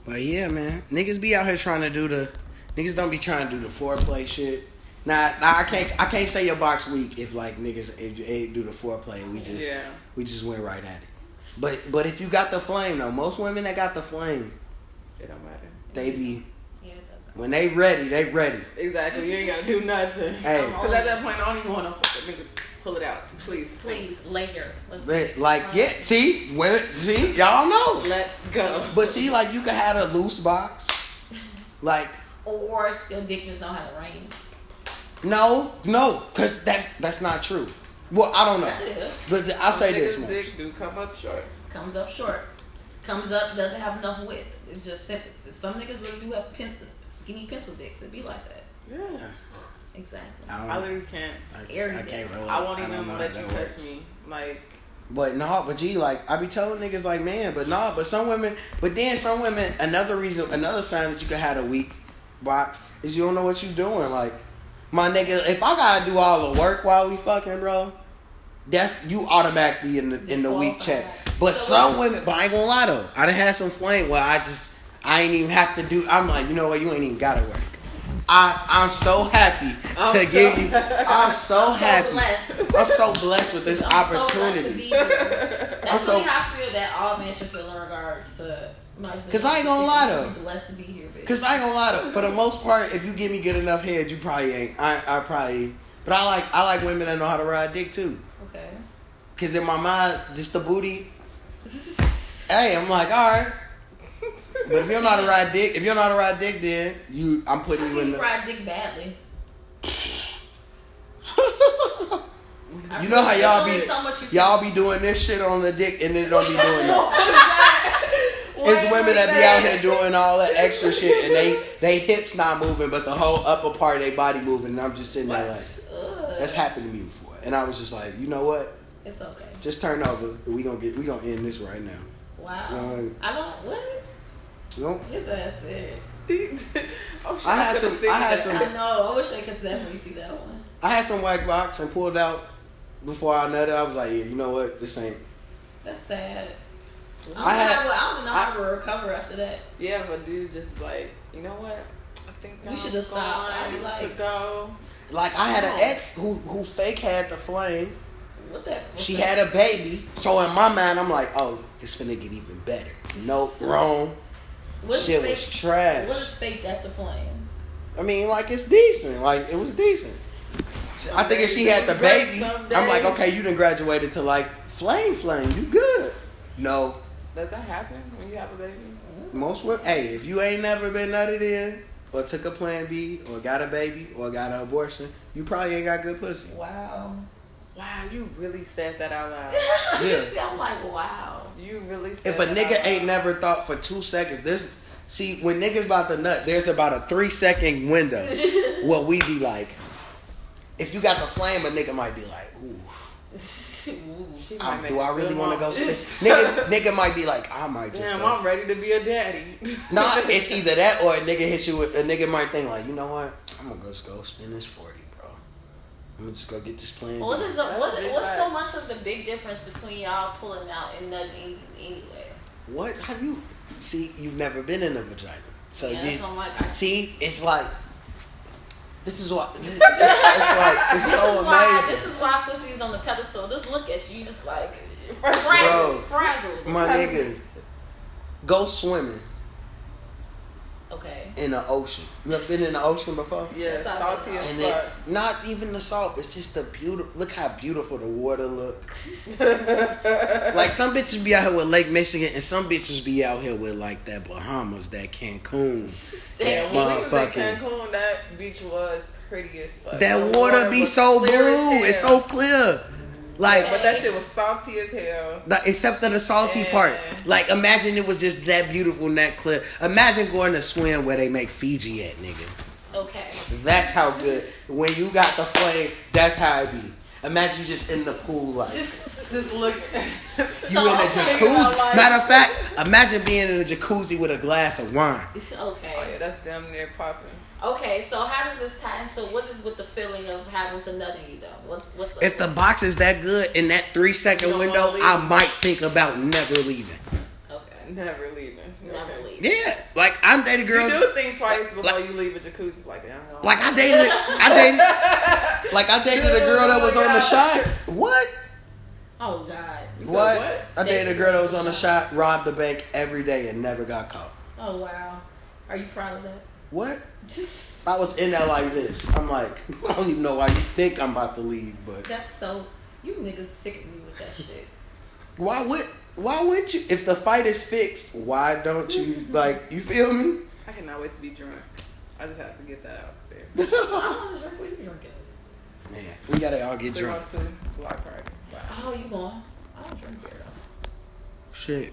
But yeah, man, niggas be out here trying to do the, niggas don't be trying to do the foreplay shit. Nah, nah, I can't. I can't say your box weak if like niggas if you ain't do the foreplay and we just Yeah. we just went right at it. But but if you got the flame though, most women that got the flame, It don't matter. they be Yeah, when they ready, they ready. Exactly. You ain't gotta do nothing. Hey. Because at that point, I don't even want to fuck a nigga pull it out. Please. Please, lay here. Let's They, like yeah, see, women, see, y'all know. Let's go. But see, like you could have a loose box, like Or your dick just don't have a ring. no, no, cause that's that's not true. Well, I don't know, Yes, it is. but th- I'll say this Niggas' much. dick do come up short. Comes up short. Comes up, doesn't have enough width. It's just sentences. Some niggas really do have pen, skinny pencil dicks. It be like that. Yeah. Exactly. I I don't. literally can't. I, I can't relate. I won't don't even know how let you that touch me. Like, But no, but gee, like I be telling niggas like, man, but no, but some women, but then some women, another reason, another sign that you could have a weak box is you don't know what you doing. Like, my nigga, if I gotta do all the work while we fucking, bro, that's you automatically in the in the weak check. But So some what- women, but I ain't gonna lie though, I done had some flame where I just I ain't even have to do. I'm like, you know what, you ain't even gotta work. I I'm so happy I'm to so- give you. I'm so I'm happy. so blessed. I'm so blessed with this I'm so opportunity. here. That's so- really how I feel that all men should feel in regards to my 'Cause I ain't gonna lie, though. I'm blessed to be here, bitch. Cause I ain't gonna lie though, for the most part, if you give me good enough head, you probably ain't. I I probably, but I like I like women that know how to ride dick too. Okay. Cause in my mind, just the booty. Hey, I'm like, all right. But if you're not a ride dick, if you're not a ride dick, then you, I'm putting I you in the. ride dick badly. You know how y'all be- so Y'all be doing this shit on the dick and then it don't be doing that. It's women that be out here doing all that extra shit and they they hips not moving, but the whole upper part of their body moving. And I'm just sitting there like, Ugh. that's happened to me before. And I was just like, you know what? It's okay. Just turn over. We gonna get. We gonna end this right now. Wow. Um, I don't. What? You know? His ass said. oh, shit, I had some- I had that. some- I know. I wish I could definitely see that one. I had some white box and pulled out before I nutted. I was like, yeah, you know what? This ain't. That's sad. I I know had- how, I don't know how to recover after that. Yeah, but dude, just like, you know what? I think We should've stopped. I'd be like- to go. Like I had an ex who who fake had the flame. What that? She had a baby. So in my mind, I'm like, oh, it's finna get even better. Nope, wrong. What is Shit fake, was trash. What is fake at the flame? I mean, like it's decent. Like it was decent. I think if she had the baby, I'm like, okay, you done graduated to like flame, flame. You good? No, Does that happen when you have a baby? Mm-hmm. most women. Hey, if you ain't never been nutted in, or took a Plan B, or got a baby, or got an abortion, you probably ain't got good pussy. Wow. Wow, you really said that out loud. Yeah. See, I'm like, wow. You really said If a that nigga out ain't loud. never thought for two seconds, this see when niggas about to nut, there's about a three second window where we be like, if you got the flame, a nigga might be like, ooh. She might Um, do I really want to go mom. spit? nigga, nigga might be like, I might just Damn, go. I'm ready to be a daddy. Nah, it's either that or a nigga hit you with a nigga might think like, you know what? I'm gonna go just go spend this forty, bro. I'm gonna just go get this plan. What is the, what, what's so much of the big difference between y'all pulling out and nutting anyway? What have you? See, you've never been in a vagina, so yeah, you that's what I'm like. See. It's like this is what this, it's, it's like. It's this so is why amazing. this is why pussy's on the pedestal. Just look at you, you just like frazzled, frazzled. My nigga, go swimming Okay. in the ocean. You ever been in the ocean before? yeah, That's not salty good. as And it, fuck. not even the salt. It's just the beautiful. Look how beautiful the water look. Like some bitches be out here with Lake Michigan, and some bitches be out here with like that Bahamas, that Cancun. Yeah, when we was in Motherfucking- Cancun, that beach was pretty as fuck. That The water be was so clear blue. It's so clear. Like, But that shit was salty as hell. like, except for the salty Yeah. part. Like, imagine it was just that beautiful and that clear. Imagine going to swim where they make Fiji at, nigga. Okay. That's how good. When you got the flame, that's how it be. Imagine you just in the pool, like you Just look. You in a jacuzzi. like- Matter of fact, imagine being in a jacuzzi with a glass of wine. Okay. Oh yeah, that's damn near popping. Okay, so how does this tie into what is with the feeling of having to nut in you though? What's what's up? If the box is that good in that three second window. I might think about never leaving. okay. Never leaving. Never Okay. leave. Yeah, like I'm dating girls. You do think twice before like- you leave a jacuzzi. Like, damn, I Like I dated, I dated, like I dated a girl that was on the shot. What? Oh God. What? what? I dated a girl that was on the shot, robbed the bank every day, and never got caught. Oh wow. Are you proud of that? What? I was in there like this. I'm like, I don't even know why you think I'm about to leave, but That's so. You niggas sick of me with that shit. why would why wouldn't you? If the fight is fixed, why don't you like? You feel me? I cannot wait to be drunk. I just have to get that out there. I don't want to drink. What are you drinking? Man, we gotta all get Three drunk. one two block party. Bye. Oh, you going? I don't drink beer though. Shit.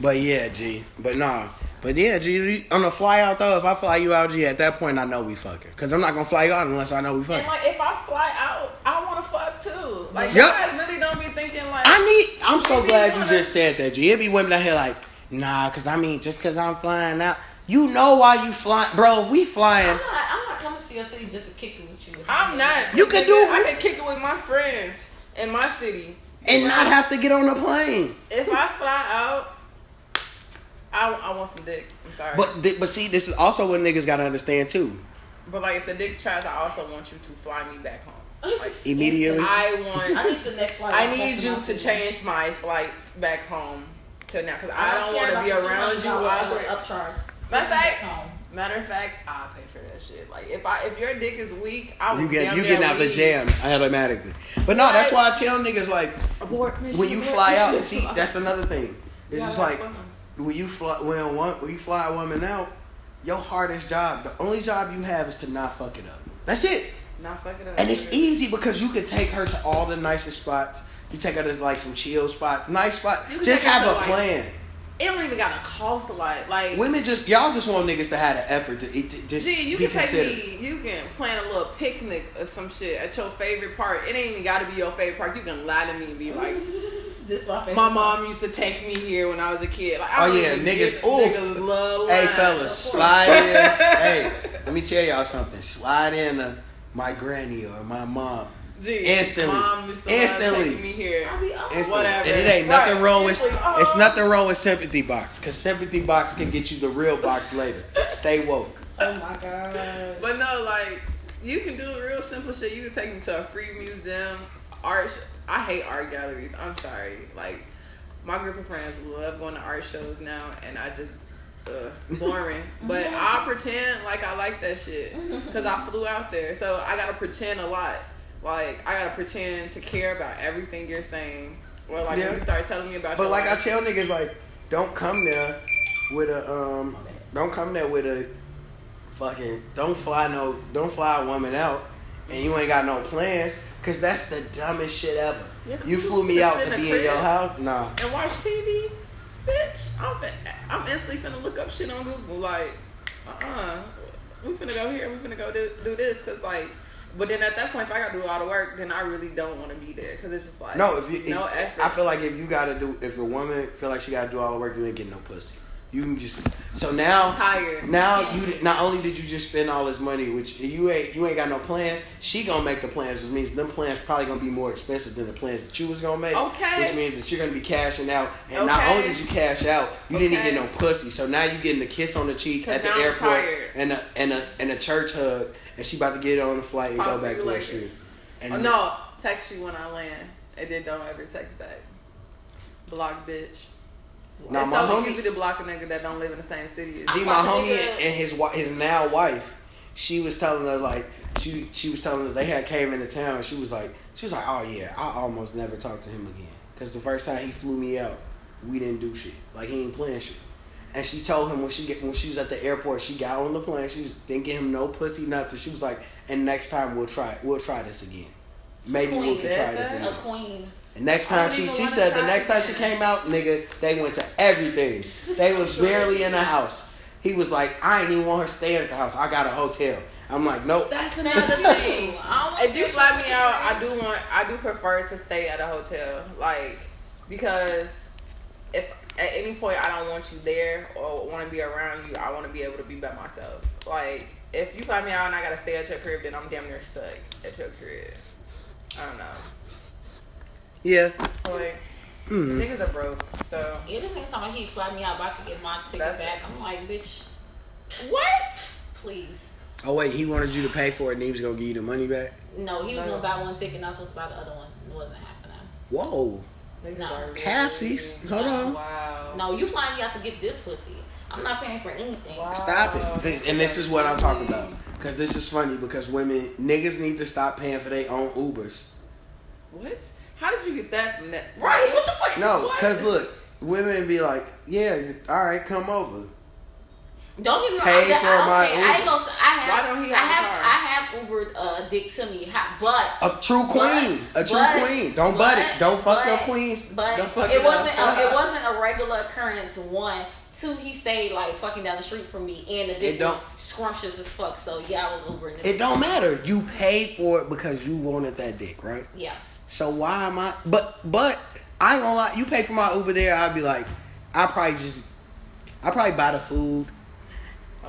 But yeah, G. But nah. But yeah, G. you- On the fly out though, if I fly you out, G, at that point I know we fucking. Cause I'm not gonna fly you out unless I know we And fucking. like, if I fly out, I want to fuck too. Like, Yep. you guys really don't be thinking like. I need. I'm so glad you you just said that, G. It be women out here like, nah, cause I mean, just cause I'm flying out, you know why you flying, bro? if We I'm flying. not. I'm not coming to your city just to kick it with you. I'm not. You can do- I can kick it with my friends in my city. and not have to get on the plane. If I fly out, I, I want some dick. I'm sorry. But th- but see, this is also what niggas gotta understand too. But like, if the dick's trash, I also want you to fly me back home. Like, Immediately? I want. I want. need the next flight. I need you to change my flights back home to now because I, don't want to be around you $200 while we're upcharge. Matter of fact- home. Matter of fact, I'll pay for that shit. Like if I if your dick is weak, I will You get you getting out the leave. jam automatically. But no, that's why I tell niggas like Abort mission, when you abort fly out. See, that's another thing. It's Yeah, just like like funs. When you fly when one when you fly a woman out, your hardest job, the only job you have is to not fuck it up. That's it. Not fuck it up. And it's easy because you can take her to all the nicest spots. You take her to like some chill spots, nice spot. Just have a plan. It don't even gotta cost a lot. Like Women just y'all just want niggas to have the effort to, it, to just Gee, you be can take me. You can plan a little picnic or some shit at your favorite park. It ain't even got to be your favorite park. You can lie to me and be like, this my favorite. "My mom used to take me here when I was a kid." Like, I Oh, yeah, niggas- get- oof. Love. Hey fellas, slide in. hey, let me tell y'all something. Slide in to my granny or my mom. Gee, Instantly. Mom used to love Instantly. me here. Be. Instantly. Whatever. And it ain't nothing Right. wrong with Instantly. Oh. it's nothing wrong with sympathy box. Cause sympathy box can get you the real box later. Stay woke. Oh my god. But no, like you can do real simple shit. You can take them to a free museum, art. Sh- I hate art galleries. I'm sorry. Like my group of friends love going to art shows now, and I just uh, boring. but I pretend like I like that shit because I flew out there, so I gotta pretend a lot. Like I gotta pretend to care about everything you're saying. Or like Yeah. when you start telling me about. But like I tell niggas like, don't come there with a um don't come there with a fucking don't fly no don't fly a woman out and you ain't got no plans cause that's the dumbest shit ever. Yeah, you flew me out to be in your house? Nah. and watch TV, bitch. I'm fin- I'm instantly finna look up shit on Google. Like, uh, uh we finna go here. We finna go do do this. Cause like, but then at that point, if I gotta do all the work, then I really don't want to be there. Cause it's just like No, if you no if, effort. I feel like if you gotta do if a woman feel like she gotta do all the work, you ain't getting no pussy. You can just so now. Now you not only did you just spend all this money, which you ain't you ain't got no plans. She gonna make the plans, which means them plans probably gonna be more expensive than the plans that you was gonna make. Okay. Which means that you're gonna be cashing out, and not only did you cash out, you didn't even get no pussy. So now you getting the kiss on the cheek at the I'm airport tired. and a and a and a church hug, and she about to get on the flight and Talk go back to her street. Oh, And no, text you when I land, and then don't ever text back. Block, bitch. Now it's my so homie- easy to block a nigga that don't live in the same city as G, my homie and his his now wife, she was telling us like she she was telling us they had came into town. and She was like she was like, oh yeah, I almost never talked to him again because the first time he flew me out, we didn't do shit. Like he ain't playing shit. And she told him when she get when she was at the airport, she got on the plane. She was, didn't give him no pussy, nothing. She was like, and next time we'll try we'll try this again. Maybe we Queen. can try this again. A queen. And next time she she said the next time she came out, nigga, they went to everything. They was barely in the house. He was like, I ain't even want her staying at the house. I got a hotel. I'm like, nope. That's another thing. I If you fly me out, I do want, I do prefer to stay at a hotel, like because if at any point I don't want you there or want to be around you, I want to be able to be by myself. Like if you fly me out and I gotta stay at your crib, then I'm damn near stuck at your crib. I don't know. Yeah. Like Mm. Niggas are broke, so Yeah, this nigga talking about he fly me out, but I could get my ticket That's- back. I'm like, bitch, what? please. Oh wait, he wanted you to pay for it, and he was gonna give you the money back. No, he was No. gonna buy one ticket, and I was supposed to buy the other one. It wasn't happening. Whoa. Niggas No. are Halfsies. Hold on. Wow. No, you flying me out to get this pussy. I'm not paying for anything. Wow. Stop it. And this is what I'm talking about. Because this is funny because women, niggas need to stop paying for their own Ubers. What? How did you get that from that? Right? What the fuck? No, because look, women be like, yeah, all right, come over. Don't get me wrong. Pay I, for I, my okay, I ain't Uber. gonna. say- I have. Why don't he I have a have. car? I have Ubered uh, dick to me, ha- but A true queen. A true but- queen. Don't butt it. Don't fuck but- your queens. But Don't fuck it it wasn't. up. A, it wasn't a regular occurrence. One, two. He stayed like fucking down the street from me, and the dick It don't- was scrumptious as fuck. So yeah, I was Ubering. this It don't matter. You paid for it because you wanted that dick, right? Yeah. So why am I? But but I ain't gonna lie. You pay for my Uber there. I'd be like, I probably just, I probably buy the food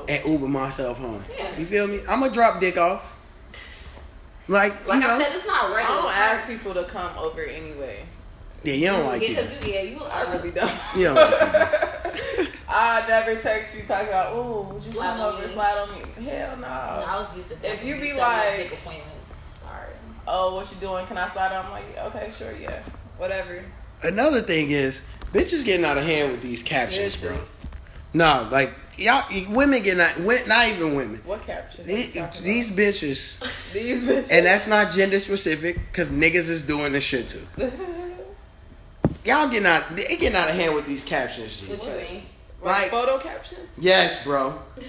and Uber myself home. Yeah. You feel me? I'm gonna drop dick off. Like, Like you know, I said, it's not right. I regular. don't ask people to come over anyway. yeah, you don't like yeah, it. because you, yeah, you. I really don't. You don't like I never text you talking about, ooh, would you Slide come over, me. slide on me? Hell no. no. I was used to. That. If you definitely be setting up like- dick appointments. Sorry. Oh, what you doing? Can I slide on? I'm like, okay, sure, yeah, whatever. Another thing is, bitches getting out of hand with these captions, bro. Bitches. No, like y'all, women get out, wi- not even women. What caption? These, these bitches, these bitches. and that's not gender specific, cause niggas is doing this shit too. Y'all getting out, they getting out of hand with these captions, G. What you mean? Like, photo captions. yes, bro.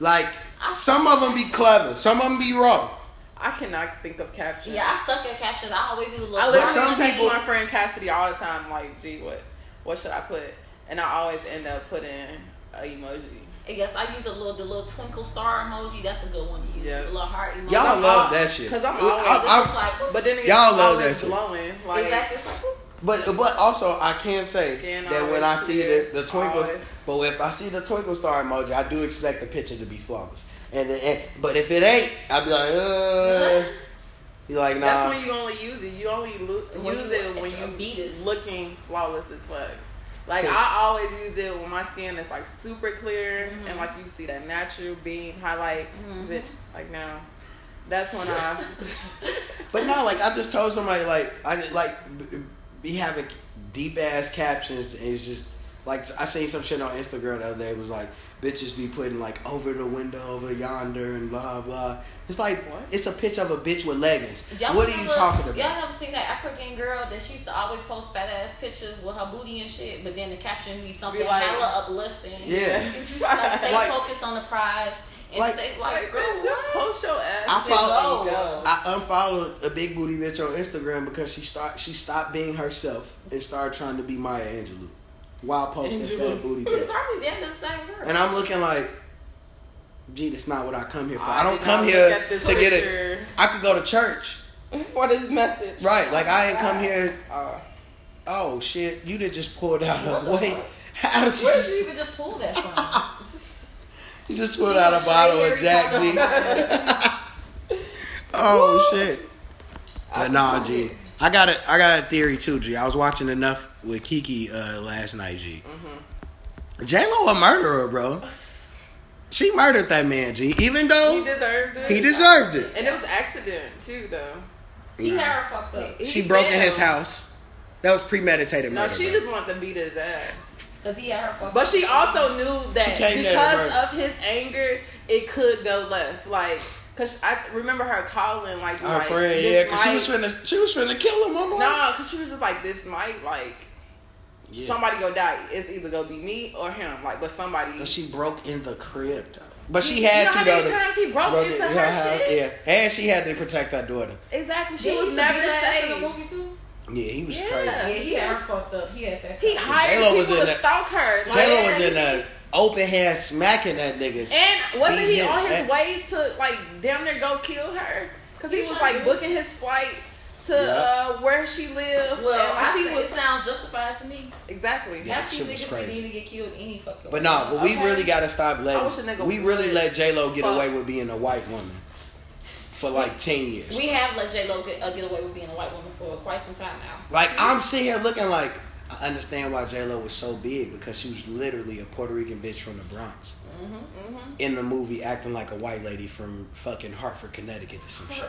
Like, some of them be clever, some of them be raw. I cannot think of captions. Yeah, I suck at captions. I always use a little. I literally some text people- my friend Cassidy all the time, like, gee, what, what should I put? And I always end up putting a emoji. I guess I use a little the little twinkle star emoji. That's a good one to use. Yeah. A little heart emoji. Y'all I'm love al- that shit. 'cause I'm I- always- I- It's like, But then it's Y'all love always that shit. glowing. Like, exactly. It's like, But but also I can say Skin that when I see clear, the, the twinkle, always. but if I see the twinkle star emoji, I do expect the picture to be flawless. And, and but if it ain't, I'd be like, uh, you like That's when you only use it. You only lo- use it when you, your you beaters. looking flawless as fuck. Like 'Cause- I always use it when my skin is like super clear Mhm. and like you see that natural beam highlight. Mhm. Bitch, like now, that's when I. But no, like I just told somebody like I like b- be having deep ass captions and it's just like I seen some shit on Instagram the other day it was like bitches be putting like over the window over yonder and blah blah. It's like What? it's a picture of a bitch with leggings. y'all what are you talking about? Y'all never seen that African girl that she used to always post fat ass pictures with her booty and shit, but then the caption be something Be like- hella uplifting. Yeah. It's just like stay Like- focused on the prize and Like- stay Like, like, girl, just what? post your ass. I follow- go. I unfollowed a big booty bitch on Instagram because she start she stopped being herself and started trying to be Maya Angelou while posting fat booty It's pictures. probably the end the same girl. And I'm looking like, gee, that's not what I come here for. I I don't come here look at to get it. I could go to church, for this message. right? Like I ain't come here. Uh, Oh shit, you did just pull pulled out What a the wait. fuck? How did you Where did just? you even just pull that from? You just pulled out a bottle of Jack G. Oh shit. But nah, G. I got a I got a theory too, G. I was watching enough with Kiki uh, last night, G. Mm-hmm. J Lo a murderer, bro. She murdered that man, G. Even though he deserved it. he deserved it. And it was accident too, though. he had her fucked up. He She broke in his house. That was premeditated murder. No, she bro. just wanted to beat his ass. Cause he had her fucked But up. she also knew that She came there to because of his anger, it could go left. Like, cause I remember her calling like Her like, friend, yeah, because she might- was finna, she was finna kill him. I'm No, cause she was just like, this might like yeah. somebody go die. It's either gonna be me or him. Like, but somebody. But she broke in the crib, though. But she You had know to how though. many to- times he broke broke into it- her yeah, shit? Yeah, and she had to protect her daughter. Exactly. She Did was never beat her ass in the movie too. Yeah, he was Yeah. crazy. Yeah, he had was- fucked up. He had that. He hired J-Lo was in to that- stalk her. Like, J Lo was in he- a open hand smacking that nigga. And wasn't he beating on his ass. way to like damn near go kill her? Cause he He was like booking his flight to Yeah. uh, where she lived. Well, I she say was it sounds justified to me. exactly. Yeah. Half that these shit was niggas crazy. need to get killed any fucking But way. no, but we Okay. really gotta stop letting. wish a nigga We really would. let J Lo get Fuck. away with being a white woman for like ten years. We have let J Lo get, uh, get away with being a white woman for quite some time now. Like I'm sitting here looking like I understand why J Lo was so big because she was literally a Puerto Rican bitch from the Bronx Mm-hmm. in the movie, acting like a white lady from fucking Hartford, Connecticut, or some shit.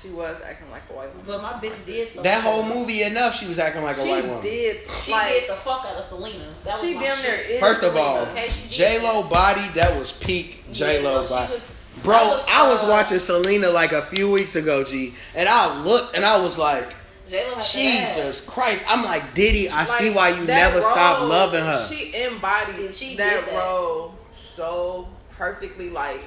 She was acting like a white woman. But my bitch did stuff. That whole movie enough, she was acting like a she white woman. She did. She like, did the fuck out of Selena. That was She my damn near is First of all, okay, J Lo body that was peak J Lo Yeah, she body. was- Bro, that was, I was uh, watching Selena like a few weeks ago, G, and I looked and I was like, J-Lo had that ass. Jesus Christ! I'm like Diddy. I see why you that never stop role, loving her. She embodied She that, that. role so perfectly, like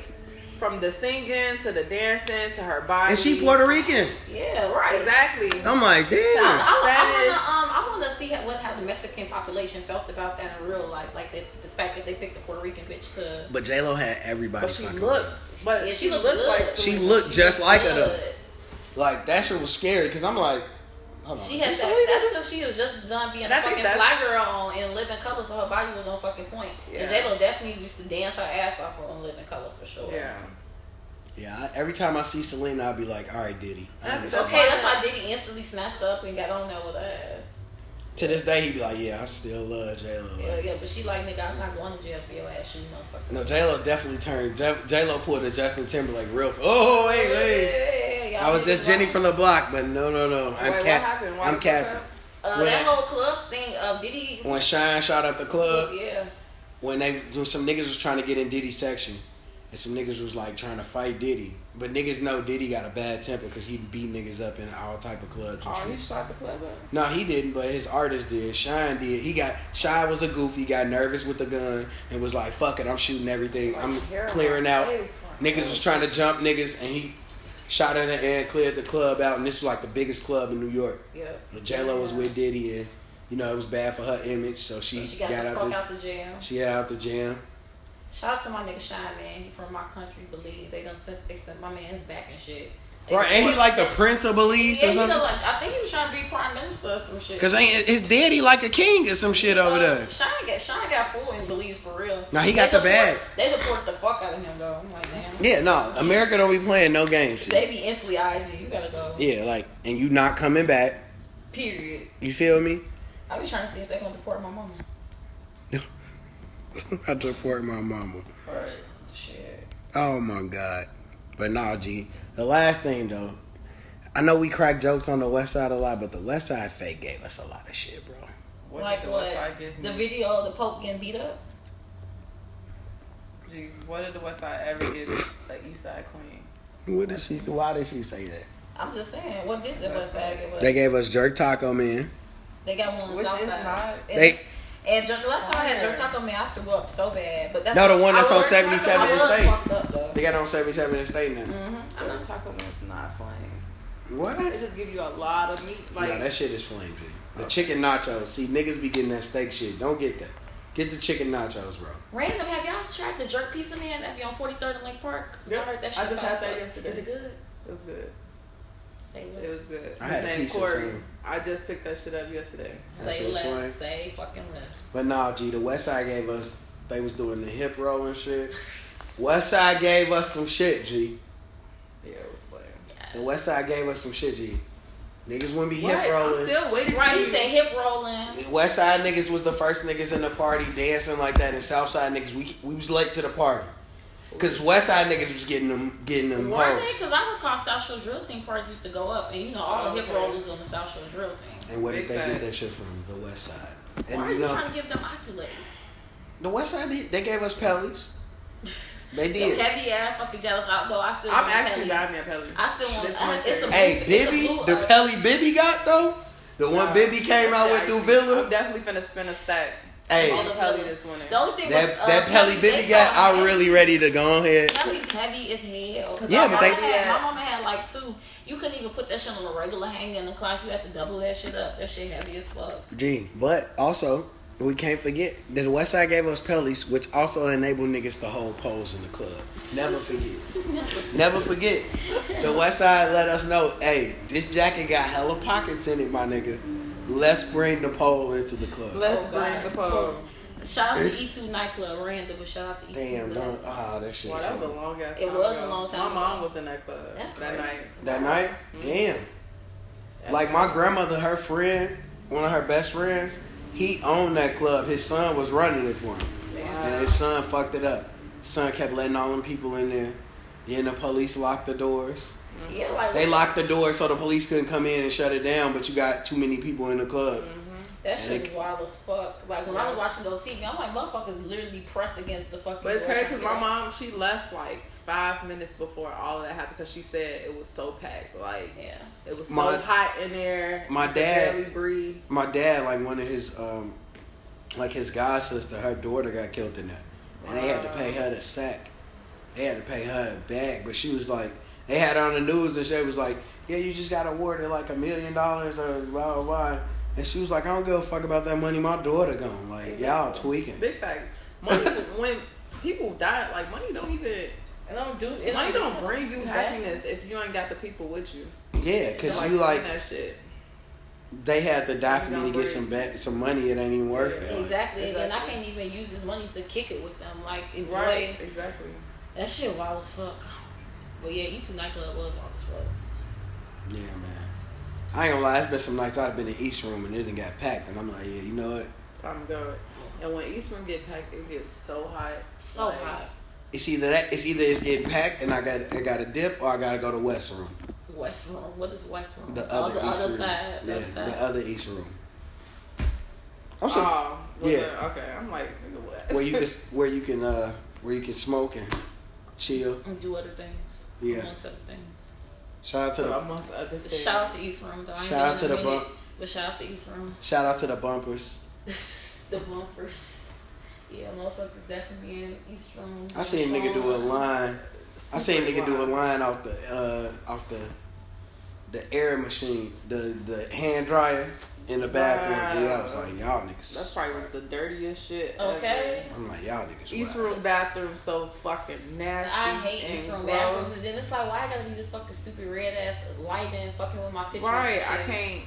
from the singing to the dancing to her body. And she Puerto Rican. Yeah, right. Exactly. I'm like, I, damn. I, I, Spanish. wanna, um, I wanna see how, what how the Mexican population felt about that in real life, like the, the fact that they picked a Puerto Rican bitch to. But J Lo had everybody. But she looked, with but Yeah, she, she looked looked like She Selena. looked just like her though. Like that shit was scary because I'm like, hold on. She had is that. That's because she was just done being And a I fucking that's- fly girl on in Living Color, so her body was on fucking point. Yeah. And J Lo definitely used to dance her ass off on Living Color for sure. Yeah. Yeah, I, every time I see Selena, I'll be like, all right, Diddy. I Okay, that's why Diddy instantly snatched up and got on there with her ass. To this day, he'd be like, yeah, I still love J Lo. Yeah, yeah, but she like nigga, I'm not going to jail for your ass, you motherfucker. No, J Lo definitely turned. J Lo pulled a Justin Timberlake real. Oh, hey, hey. Yeah, I was just Jenny from the block, but no, no, no. I'm Wait, cap. I'm you broke capping. Uh, When that I- whole club thing, uh, Diddy. When Shyne shot up the club, Yeah. when they when some niggas was trying to get in Diddy's section, and some niggas was like trying to fight Diddy, but niggas know Diddy got a bad temper because he beat niggas up in all type of clubs and Oh, shit. he shot the club up. No, he didn't, but his artist did. Shyne did. He got Shyne was a goofy, got nervous with the gun and was like, "Fuck it, I'm shooting everything. I'm clearing out." Niggas was trying to jump niggas, and he shot in the air cleared the club out. And this was like the biggest club in New York. Yeah. J Lo was with Diddy, and you know it was bad for her image, so So she, she got, got the out the out the jail. she got out the jam. Shout out to my nigga Shyne Man. He from my country, Belize. They done sent they sent my man's back and shit. They Right, and he like the Prince of Belize Yeah, or something. like I think he was trying to be prime minister or some shit. Cause ain't his daddy like a king or some shit over Uh, there. Shyne got Shyne got pulled in Belize for real. Nah, he They got the deport- bag. They deported the fuck out of him though. I'm like, damn. Yeah, no, America don't be playing no games. They be instantly IG. You gotta go. Yeah, like, and you not coming back. Period. You feel me? I be trying to see if they gonna deport my mama. I deport my mama. Right. Shit. Oh my god. But nah, G. The last thing though, I know we crack jokes on the West Side a lot, but the West Side fake gave us a lot of shit, bro. What like did the what? West Side give The video of the Pope getting beat up. Gee, what did the West Side ever give the East Side Queen? What did she? Why did she say that? I'm just saying. What did the That's West Side give us? They gave us jerk taco man. They got one on the Which South is Side. not- And They- it's- last time I had jerk Fire. taco man, I threw up so bad. But that's No, the one that's I on was- 77 I was Estate. up. They got on 77 and state now. Mm-hmm. Jerk taco man is not flame. What? It just give you a lot of meat. Like no, that shit is flame, G. The chicken nachos. See, niggas be getting that steak shit. Don't get that. Get the chicken nachos, bro. Random, have y'all tried the jerk pizza man that be on 43rd and Lake Park? Yep. I heard that shit. I just fire had as that yesterday. Is it good? it was good. Say It was good. I had a name piece of Corey. same. I just picked that shit up yesterday. That Say shit was less. flame. Say fucking less. But nah, G, the West Side gave us. They was doing the hip roll and shit. West Side gave us some shit, G. Yeah, it was flame. The West Side gave us some shit, G. Niggas wouldn't be Right, hip I'm rolling. still waiting. Right, he said hip rolling. West Side niggas was the first niggas in the party dancing like that, and South Side niggas we we was late to the party. Cause West Side niggas was getting them getting them Were they? Because I recall South Shore Drill Team parties used to go up, and you know all Oh, the hip okay. rollers on the South Shore Drill Team. And where did they get that shit from? The West Side. Why And are you you know, trying to give them accolades? the West Side they- they gave us Pelles. They The did. heavy ass fucking jealous out though. I still I'm want actually Pelle. buying me a Pelle. I still want. This I, winter. it's a Hey, blue- it's Bibby, the uh, Pelle Bibby got though. The one Nah. Bibby came out with Yeah, through I'm definitely finna spend a stack Hey, on the Pelle this winter. The only thing that was, uh, that Pelle Pelle's- Bibby they got, so I'm really ready to go ahead. Pelle's heavy as hell. Yeah, my but they- mama had, Yeah. my mama had like two. You couldn't even put that shit on a regular hanger in the closet. You had to double that shit up. That shit heavy as fuck. Gee, but also we can't forget that the West Side gave us Pelles, which also enabled niggas to hold poles in the club. Never forget. Never forget. The West Side let us know, hey, this jacket got hella pockets in it, my nigga. Let's bring the pole into the club. Let's Oh, bring God. the pole. Shout out to E2 nightclub, random, but shout out to E2. Damn, don't. Ah, that shit. Wow, that was a long ass It time was a long time My ago. mom was in that club That's that crazy. night. That night, damn. Like my grandmother, her friend, one of her best friends, he owned that club. His son was running it for him, Wow. and his son fucked it up. His son kept letting all them people in there. Then the police locked the doors. Yeah, like They locked the door so the police couldn't come in and shut it down. But you got too many people in the club. That shit is wild as fuck. Like when I was watching Go TV, I'm like, motherfuckers literally pressed against the fucking. But it's crazy because my mom, she left like five minutes before all of that happened because she said it was so packed. Like, Yeah. it was so My- hot in there. my dad- breathe. My dad, like one of his, um, like his god sister, her daughter got killed in that, and they had to pay her the sack. They had to pay her a bag, but she was like, they had it on the news and she was like, yeah, you just got awarded like a million dollars or blah blah blah. And she was like, I don't give a fuck about that money. My daughter gone. Like y'all tweaking. Big facts. Money, when people die, like, money don't even, It don't do. It money don't don't bring you happiness if you ain't got the people with you. Yeah, cause So, you like that shit. they had to die for me to don't get some ba- some money. It ain't even worth it. Like, Exactly. And I can't even use this money to kick it with them. Like enjoy Right, exactly. that shit wild as fuck. But yeah, Eastwood nightclub was wild as fuck. Yeah, man. I ain't gonna lie. It's been some nights I've been in East Room and it didn't got packed, and I'm like, yeah, you know what? Time to go. And when East Room get packed, it gets so hot. So Like, hot. It's either that. It's either it's getting packed and I got I got to dip, or I got to go to West Room, West Room. What is West Room? the oh, other the East other Room. side. The yeah, other side. the other East Room. I'm so Oh, was Yeah. Okay, I'm like, nigga, what? where you can where you can uh where you can smoke and chill. and do other things. Yeah. Amongst other things. Shout out to the amongst other things. Shout out to East Room though. Shout out to the minute, bump. But shout out to East Room. shout out to the bumpers. the bumpers. Yeah, motherfuckers definitely in East Room. I seen a nigga do a line. I seen a nigga do a line off the uh off the the air machine, the the hand dryer in the bathroom. Gee, I was like, y'all niggas. That's probably was the dirtiest shit. Okay. I'm like, y'all niggas. East wild. Room bathroom so fucking nasty. I hate and East Room gross. bathrooms, and then it's like, why I gotta be this fucking stupid red ass lighting, fucking with my picture? Right, and I can't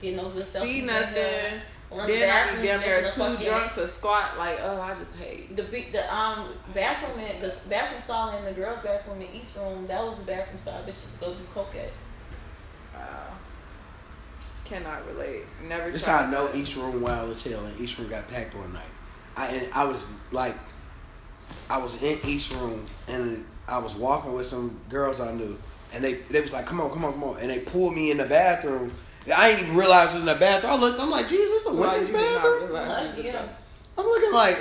get no good selfies. see nothing. here. One the Then I be bathrooms damn near too fucking- drunk to squat. Like, oh, I just hate. The big, the um bathroom in the bathroom stall in the girls' bathroom in the East Room. That was the bathroom stall bitches go do coke at. Wow. Cannot relate. Never. This how I know that. East Room wild as hell, and East Room got packed one night. I and I was like, I was in East Room, and I was walking with some girls I knew, and they they was like, "Come on, come on, come on," and they pulled me in the bathroom. I didn't even realize it was in the bathroom. I looked, I'm like, Jesus, the women's you did not bathroom. realize it was Yeah. I'm looking like,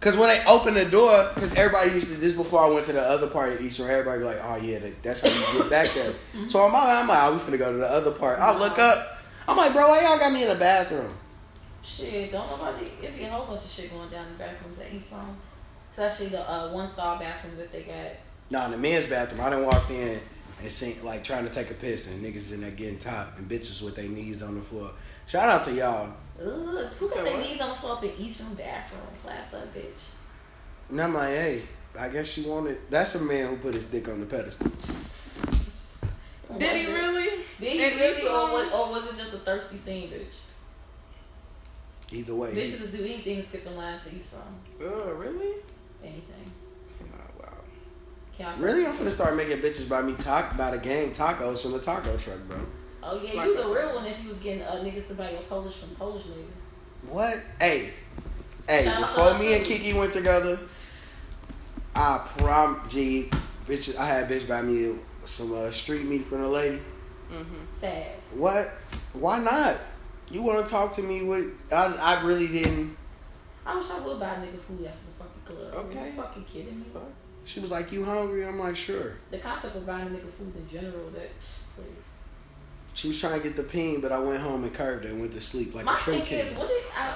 cause when they opened the door, cause everybody used to this before I went to the other part of East Room. Everybody be like, "Oh yeah, that's how you get back there." so I'm, I'm like, "Oh, we finna go to the other part." I look up, I'm like, "Bro, why y'all got me in the bathroom?" Shit, don't nobody. It be a whole bunch of shit going down in the bathrooms at East Room. Especially the uh, one star bathroom that they got. Nah, in the men's bathroom, I done walked in and seen like trying to take a piss and niggas in there getting top and bitches with their knees on the floor. Shout out to y'all. Ugh, who So got their knees on the floor up in East Room bathroom? Class up, bitch. And I'm like, hey, I guess she wanted. That's a man who put his dick on the pedestal. Did he it- really? Did he In really, or was, or was it just a thirsty scene, bitch? Either way, he- Bitches will do anything to skip the line to East Room. Oh, really? Anything. Oh, wow. Can I- really, I'm finna start making bitches buy me talk by the gang tacos from the taco truck, bro. Oh yeah, Like you was a real one if you was getting uh, niggas to buy your Polish from Polish nigga. What? Hey, hey, Shout before me and. Kiki went together, I prom G, bitch, I had bitch buy me some uh, street meat from the lady. Mm-hmm. Sad. What? Why not? You want to talk to me? With I, I really didn't. I wish I would buy a nigga food after the fucking club. Okay. Are you fucking kidding me? She was like, "You hungry?" I'm like, "Sure." The concept of buying a nigga food in general, that please. She was trying to get the peen, but I went home and curved it and went to sleep like My a true thing king. is, what is I,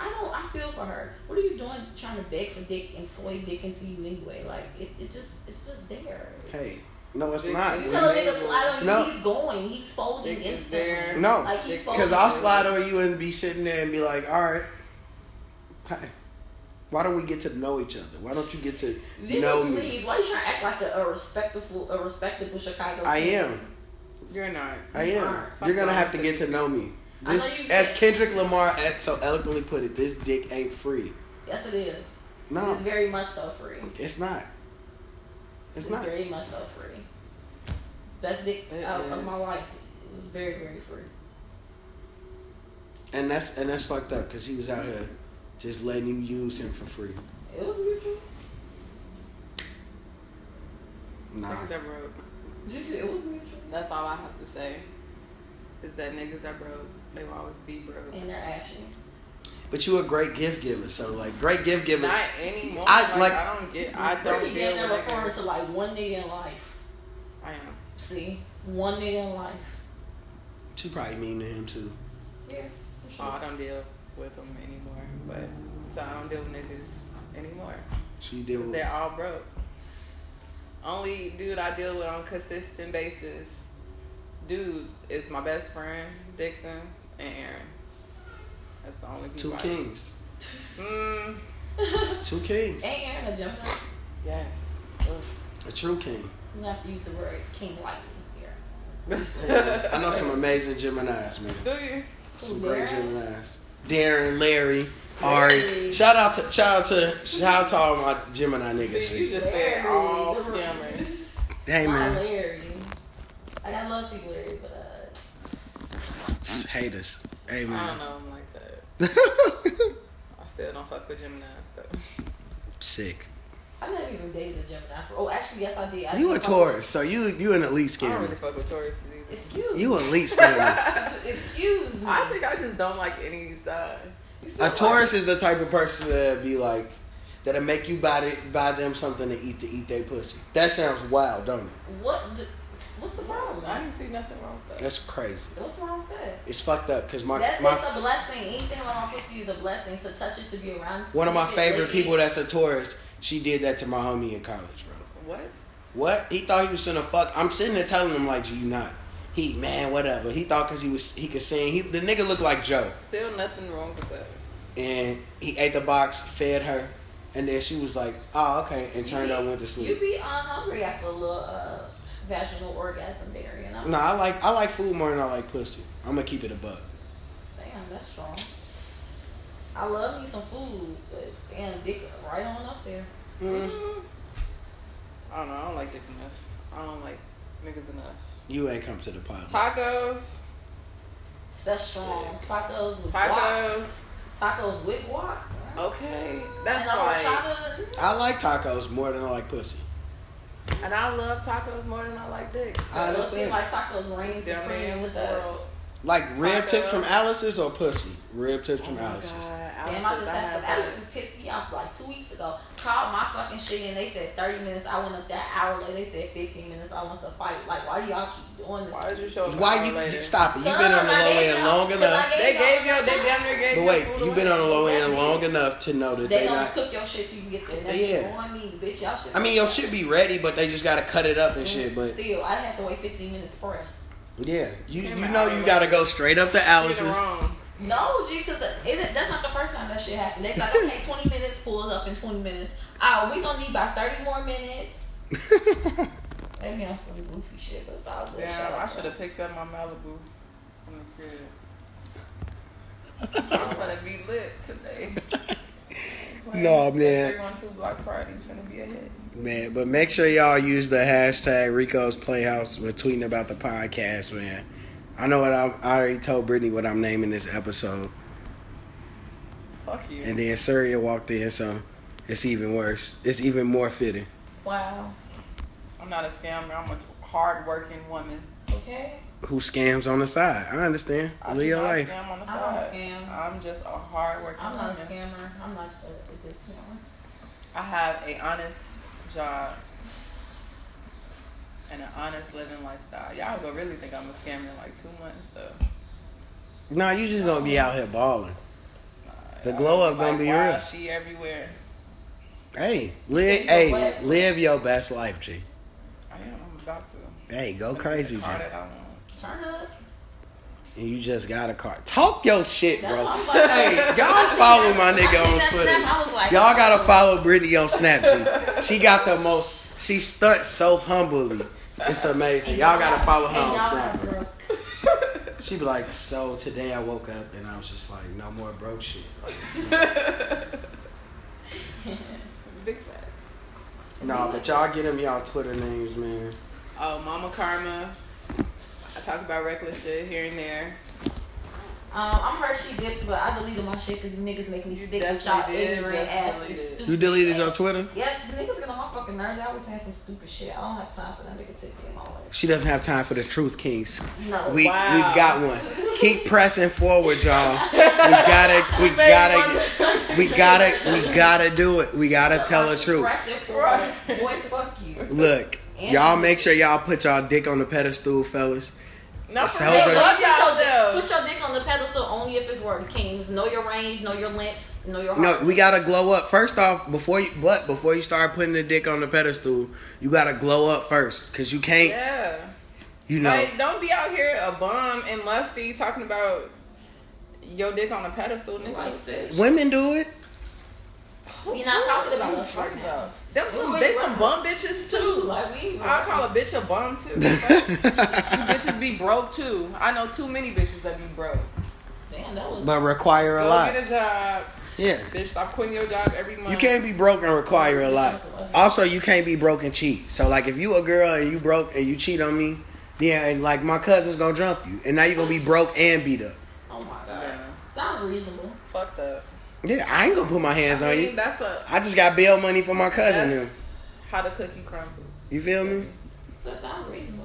I don't I feel for her. What are you doing trying to beg for dick and sway dick into you anyway? Like it, it just it's just there. Hey, no, it's Big not. You When tell a they- nigga slide on you, No. he's going, he's folding Dick instantly. there. No, Like he's. Because I'll slide on you and be sitting there and be like, "All right, hi. Why don't we get to know each other? Why don't you get to Nigga, know me?" please. Why you trying to act like a, a respectful, a respectable Chicago? I kid? am. You're not. I am. Alright. You're gonna have to get to know me. This, know as Kendrick Lamar eh, so eloquently put it, this dick ain't free. Yes, it is. No, It's very much so free. it's not. It's It's not. very much so free. Best dick It out of my life. It was very, very free. And that's and that's fucked up because he was out here just letting you use him for free. It was mutual. Nah. Niggas are broke. It was mutual. That's all I have to say. Is that niggas are broke. They will always be broke. And they're ashy. But you a great gift giver, so like great gift givers. Not anymore. I- like, like- I don't get. I don't Brittany deal then with referring niggas. to like one nigga in life. I am. See, one nigga in life. She probably mean to him too. Yeah, for Oh, sure. I don't deal with them anymore. But so I don't deal with niggas anymore. She deal with They're all broke. Only dude I deal with on a consistent basis, dudes, is my best friend Dixon and Aaron. That's the only people. two I- kings. Mm, Two kings. Ain't Aaron a Gemini? yes. Ugh. A true king. You have to use the word king lightly here. Hey, I know some amazing Geminis, man. Do you? Some Who, great Geminis. Darren, Larry, Ari. Larry. Shout out to shout out to shout out to all my Gemini niggas. See, you G. just said all scammers. Hey man, Larry. I got love for you, Larry, but uh, haters. Hey I don't man. know them like that. I still don't fuck with Gemini though. Sick. I never even dated a Gemini. For, oh, actually, yes, I did. I You a didn't Taurus, so you you an elite I don't really fuck with Taurus either. with- Excuse You me. an elite scammer. Excuse me. I think I just don't like any side. A sound Taurus is the type of person that be like that'll make you buy the, buy them something to eat to eat their pussy. That sounds wild, don't it? What? d- What's the problem? I didn't see nothing wrong with that. That's crazy. What's wrong with that? It's fucked up because my That's my it's a blessing. Anything my pussy is a blessing. To touch it, to be around. one of my favorite people that's a tourist. She did that to my homie in college, bro. What? What? He thought he was gonna fuck. I'm sitting there telling him like, you not. He man, whatever. He thought because he was he could sing. He the nigga looked like Joe, Still nothing wrong with that. and he ate the box, fed her, and then she was like, oh okay, and turned You up went to sleep. You be unhungry after a little uh, vaginal orgasm there, you know? No, I like I like food more than I like pussy. I'm gonna keep it a buck. Damn, that's strong. I love me some food, but damn, dick right on up there. Mm. I don't know. I don't like dick enough. I don't like niggas enough. You ain't come to the pod. Tacos. That's strong. Tacos with guac. Tacos. Tacos with guac. Okay. That's and I'm like. I like tacos more than I like pussy. And I love tacos more than I like dick. So I It understand. seems like tacos reign Damn supreme man, in this world. Like rib tips from Alice's or pussy? Rib tips Oh from my Alice's. God, Damn, I just had some that. Alice's pissed me off like two weeks ago. Called my fucking shit and they said 30 minutes. I went up that hour later. They said 15 minutes. I want to fight. Like, why do y'all keep doing this? Why did you show up? Why you later? stop it? You've been on the low end long enough. They gave you. They damn near gave But wait, you've been on the low end long enough to know that They they don't not. cook your shit so you can get there. Yeah. On me, bitch. Y'all should. I mean, your shit be ready, but they just gotta cut it up and shit. But still, I had to wait 15 minutes press. yeah, you Damn you know I you gotta go straight up to You're Alice's. wrong. No, G, because that's not the first time that shit happened. They like, okay, 20 minutes pulls up in 20 minutes. Ah, we gonna need about 30 more minutes. They be on some goofy shit, but it's all good. Shout Damn, I should have picked up my Malibu from the crib. I'm gonna be lit today. No, man. Three one two block party finna be a hit. Man, but make sure y'all use the hashtag Rico's Playhouse when tweeting about the podcast, man. I know what I'm, I already told Brittany what I'm naming this episode, Fuck you. and then Surya walked in, so it's even worse. It's even more fitting. Wow. I'm not a scammer. I'm a hard working woman. Okay. Who scams on the side? I understand. I Live your life. scam on the I don't side. scam. I'm just a hard working I'm not a scammer. I'm not a, a good scammer. I have a honest job and an honest living lifestyle. Y'all gonna really think I'm a scammer in like two months though. Nah, you just gonna be out here balling. Nah, The glow up gonna be why real. She everywhere. Hey, live. Hey, go live your best life, G. I am. I'm about to. Hey, go crazy, G. the car that I want. Turn up. And you just got a car. Talk your shit, That's bro. like. Hey, y'all follow my nigga on Twitter. I like, Y'all gotta follow Brittany on Snapchat. She got the most. She stunts so humbly. It's amazing. Y'all gotta follow her on y'all Snap. are bro. drunk. She be like, so today I woke up and I was just like, no more broke shit. Like, Big facts. no, but y'all get them y'all Twitter names, man. Oh, Mama Karma. I talk about reckless shit here and there. Um, I'm Hershey Dip, but I deleted my shit because niggas make me You sick with y'all did, ignorant just ass deleted. stupid. You deleted your ass- Twitter? Yes, niggas get on my fucking nerves. They always saying some stupid shit. I don't have time for that nigga to get my way. She doesn't have time for the truth, Kings. No. We Wow. we got one. Keep pressing forward, y'all. We gotta we gotta we gotta we gotta do it. We gotta tell the truth. Aggressive for Right. it. Boy, fuck you. Look, y'all make sure y'all put y'all dick on the pedestal, fellas. No, for Celebrate. real. Put your, put your dick on the pedestal only if it's worthy. Kings, know your range, know your length, know your No, we gotta glow up first off before you. But before you start putting the dick on the pedestal, you gotta glow up first, cause you can't. Yeah. You know, Like, don't be out here a bum and musty talking about your dick on a pedestal, nigga. Like, women do it. We're not talking about What us talking right now. about? Them some, Wait, they wait, some bum bitches too. Like we. I call a bitch a bum too. you bitches be broke too. I know too many bitches that be broke. Damn, that was. but require a Go lot. get a job, Yeah. bitch. Stop quitting your job every month. You can't be broke and require a lot. Also, you can't be broke and cheat. So, like, if you a girl and you broke and you cheat on me, yeah, and like my cousin's gonna jump you, and now you gonna be broke and beat up. Oh my god. Yeah. Sounds reasonable. Fucked up. Yeah, I ain't gonna put my hands I on mean, you. that's a I just got bail money for my cousin. Now. that's how the cookie crumbles. You feel me? So it sounds reasonable.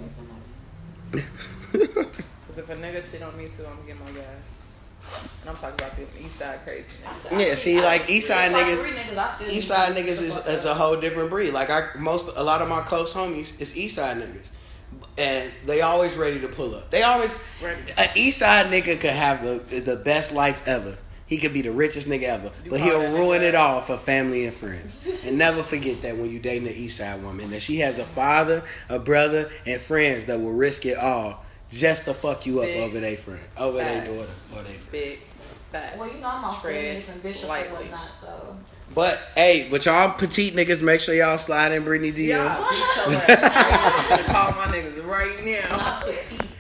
to somebody. Cause if a nigga cheat on me too, I'm gonna get my gas. And I'm talking about the east side crazy niggas. Yeah, see, like, East Side niggas- three niggas, East side niggas is, fuck is a whole different breed. Like I most a lot of my close homies is East side niggas, and they always ready to pull up. They always Ready. an East side nigga could have the the best life ever. He could be the richest nigga ever, You but he'll ruin it all for family and friends. and never forget that when you dating an East side woman, that she has a father, a brother, and friends that will risk it all just to fuck you up Big over their friend, over their daughter or their friend. Big facts. Well, you know I'm off Tread Nick and Bishop lightly. and whatnot, so. But hey, but y'all petite niggas, make sure y'all slide in Brittany DM. Yeah, beat your. I'm gonna call my niggas right now.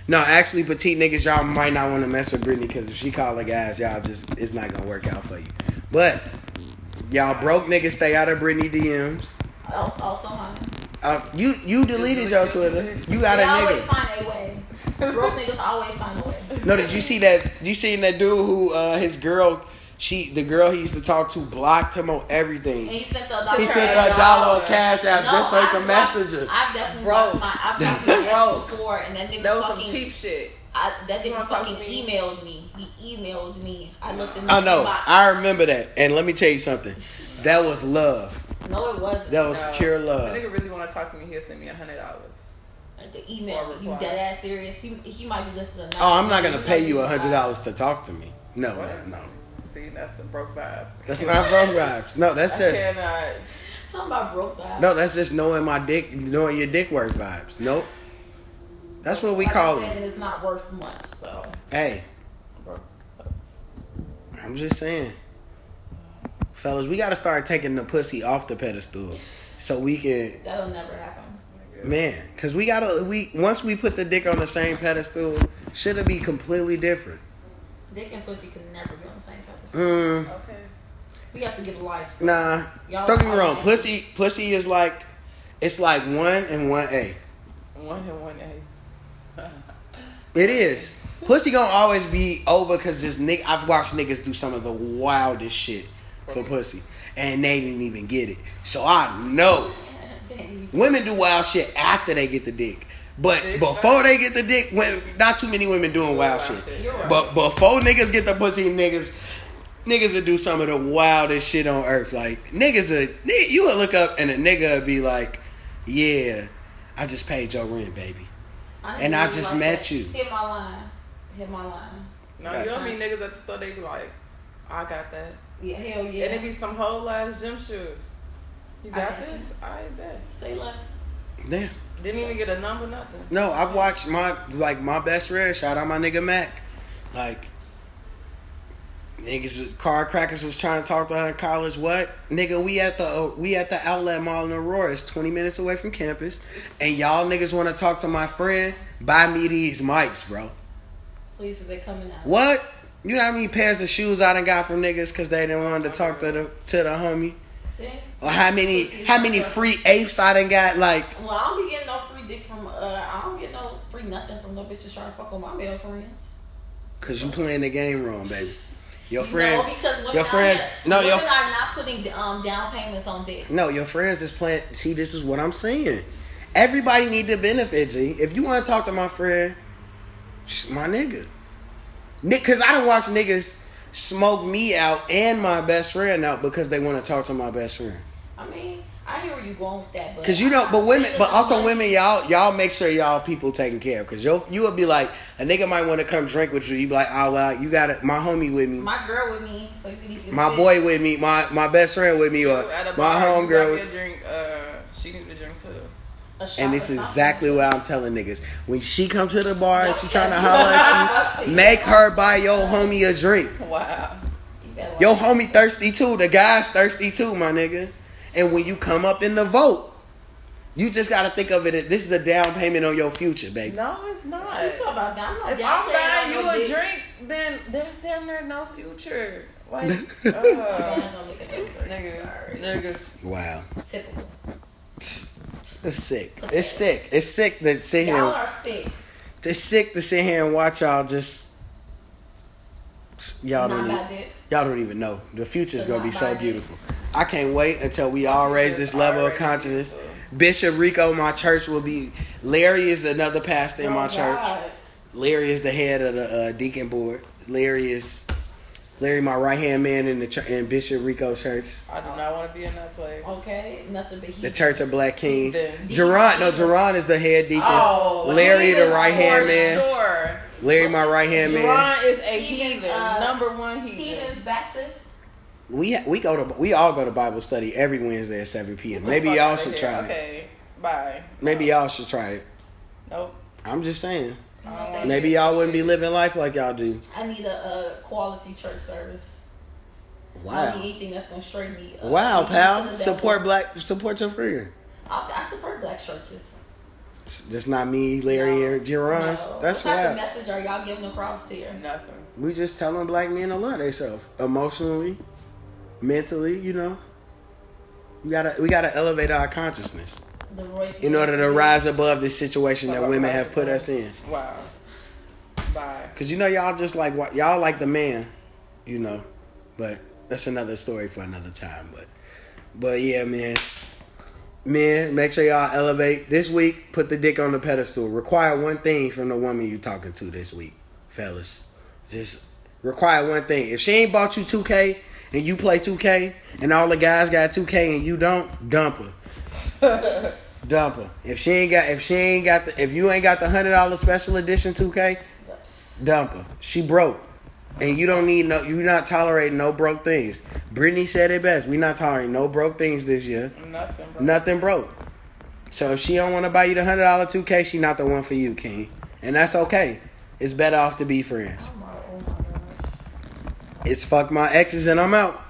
No, actually, petite niggas, y'all might not want to mess with Brittany because if she call her guys, y'all just it's not gonna work out for you. But y'all broke niggas, stay out of Brittany DMs. Oh, also mine. Uh, you you deleted your Twitter. You got a always nigga. find a way. Broke niggas always find a way. No, did you see that? You seen that dude who uh, his girl? She the girl he used to talk to blocked him on And everything. he sent the He dollar. took a dollar of cash out No, just so he I've could message her. I've definitely Broke. my. I've blocked Broke. before, and that nigga That was some cheap shit. I, that nigga fucking me? emailed me. He emailed me. I looked in. I know. inbox. I remember that. And let me tell you something. That was love. No, it wasn't. That was Bro, pure If a love. nigga really want to talk to me, he'll send me a hundred dollars. the email. Or You dead ass serious? He, he might be listening. Oh, I'm not gonna pay you a hundred dollars to talk to me. No, no, no. See, that's some broke vibes. That's not broke vibes. No, that's just. I just cannot. Something about broke that. no. That's just knowing my dick, knowing your dick work vibes. Nope. That's what we Like call I said, it. It's not worth much, so. Hey, I'm just saying, fellas, we gotta start taking the pussy off the pedestal so we can, That'll never happen. man. Cause we gotta we once we put the dick on the same pedestal, should it be completely different? Dick and pussy can never be on the same pedestal. Mm, Okay. We have to give life. nah. Y'all Don't get me wrong. Pussy, pussy is like, it's like one and one A. One and one A. It is. Pussy gonna always be over because this nigga. I've watched niggas do some of the wildest shit for pussy, and they didn't even get it. So I know women do wild shit after they get the dick, but Dick before they get the dick, when, not too many women doing wild shit. You're right. But before niggas get the pussy, niggas. Niggas would do some of the wildest shit on earth. Like niggas, would, you would look up and a nigga would be like, "Yeah, I just paid your rent, baby." I And I just like met that. you. Hit my line. Hit my line. No, you don't mean niggas at the store, they be like, I got that. Yeah, hell yeah. And yeah. it be some whole ass gym shoes. You I got got you. this? I bet. Say less. Damn. Didn't even get a number, nothing. No, I've watched my like my best friend. Shout out my nigga Mac. Like niggas, car crackers was trying to talk to her in college. What nigga? We at the uh, we at the outlet mall in Aurora. It's twenty minutes away from campus, and y'all niggas want to talk to my friend. Buy me these mics, bro. Please, is they coming out. What? You know how many pairs of shoes I done got from niggas because they didn't want to talk to the to the homie? See? Or how many how many free eighths I done got? Like Well, I don't be getting no free dick from. Uh, I don't get no free nothing from no bitches trying to fuck with my male friends. Cause you playing the game wrong, baby. Your No, friends, because women your friends, not- no, your are not putting um, down payments on dick. no, your friends is playing. See, this is what I'm saying. Everybody need to benefit, G. If you want to talk to my friend, my nigga, Nick, cause I don't watch niggas smoke me out and my best friend out because they want to talk to my best friend. I mean, I hear where you going with that, but Cause you know, but women, but also Women. women, y'all, y'all make sure y'all people taken care of. Cause you you would be like a nigga might want to come drink with you. You be like, oh well, you got it, my homie with me, my, my girl with me, so you can easily fit. boy with me, my my best friend with me, or You my bar, home girl. grab your drink. Uh, she need a drink too. A And or this is exactly what I'm telling niggas. When she come to the bar and she trying to Yeah. holler at you, make her buy your homie a drink. Wow. You better Your homie thirsty too. The guy's thirsty too, my nigga. And when you come up in the vote, you just gotta think of it. as This is a down payment on your future, baby. No, it's You not. talking about that? I'm not If down I'm buying on you a dick. drink, then there's damn near no future. Like, uh, buying no liquor, no drink. niggas, niggas. Wow, Typical. it's sick. It's sick. It's sick to sit Y'all here. are sick. It's sick to sit here and watch y'all just. Y'all don't. Even, y'all don't even know. The future is gonna be so beautiful. I can't wait until we all raise this level of consciousness. Bishop Rico, my church will be. Larry is another pastor in Oh, my church. Larry is the head of the uh, deacon board. Larry is Larry, my right hand man in the ch- in Bishop Rico Church, I do not want to be in that place. Okay, nothing but he. the Church of Black Kings. Heathens. Geron, no, Geron is the head deacon. Oh, Larry, the right hand man. Sure. Larry, my right hand man. Jerron is a Heathens, heathen, uh, number one heathen. Heathens Baptist. We we go to we all go to Bible study every Wednesday at seven p.m. Maybe y'all should here. try it. Okay, bye. Maybe No. y'all should try it. Nope. I'm just saying. I Maybe y'all wouldn't be living life like y'all do. I need a, a quality church service. I Wow. need anything that's gonna straighten me. up. Wow, pal. Support black. Support your friend. I, I support black churches. Just not me, Larry, and Geron. No. That's what type right. of message are y'all giving across here? Nothing. We just telling black men to love themselves emotionally, mentally. You know, we gotta we gotta elevate our consciousness The Royce in order to rise above this situation that women have put us in. Wow. Bye. Cause you know y'all just like y'all like the man, you know, but that's another story for another time. But but yeah, man, man, make sure y'all elevate this week. Put the dick on the pedestal. Require one thing from the woman you talking to this week, fellas. Just require one thing. If she ain't bought you two K and you play two K, and all the guys got two K and you don't, dump her. Dump her. If she ain't got, if she ain't got the, if you ain't got the hundred dollar special edition two K, dump her. She broke. And you don't need no you're not tolerating no broke things. Brittany said it best. we not tolerating no broke things this year. Nothing, bro. Nothing broke. So if she don't want to buy you the hundred dollar two K, she not the one for you, King. And that's okay. It's better off to be friends. Oh my, oh my gosh. It's fuck my exes and I'm out.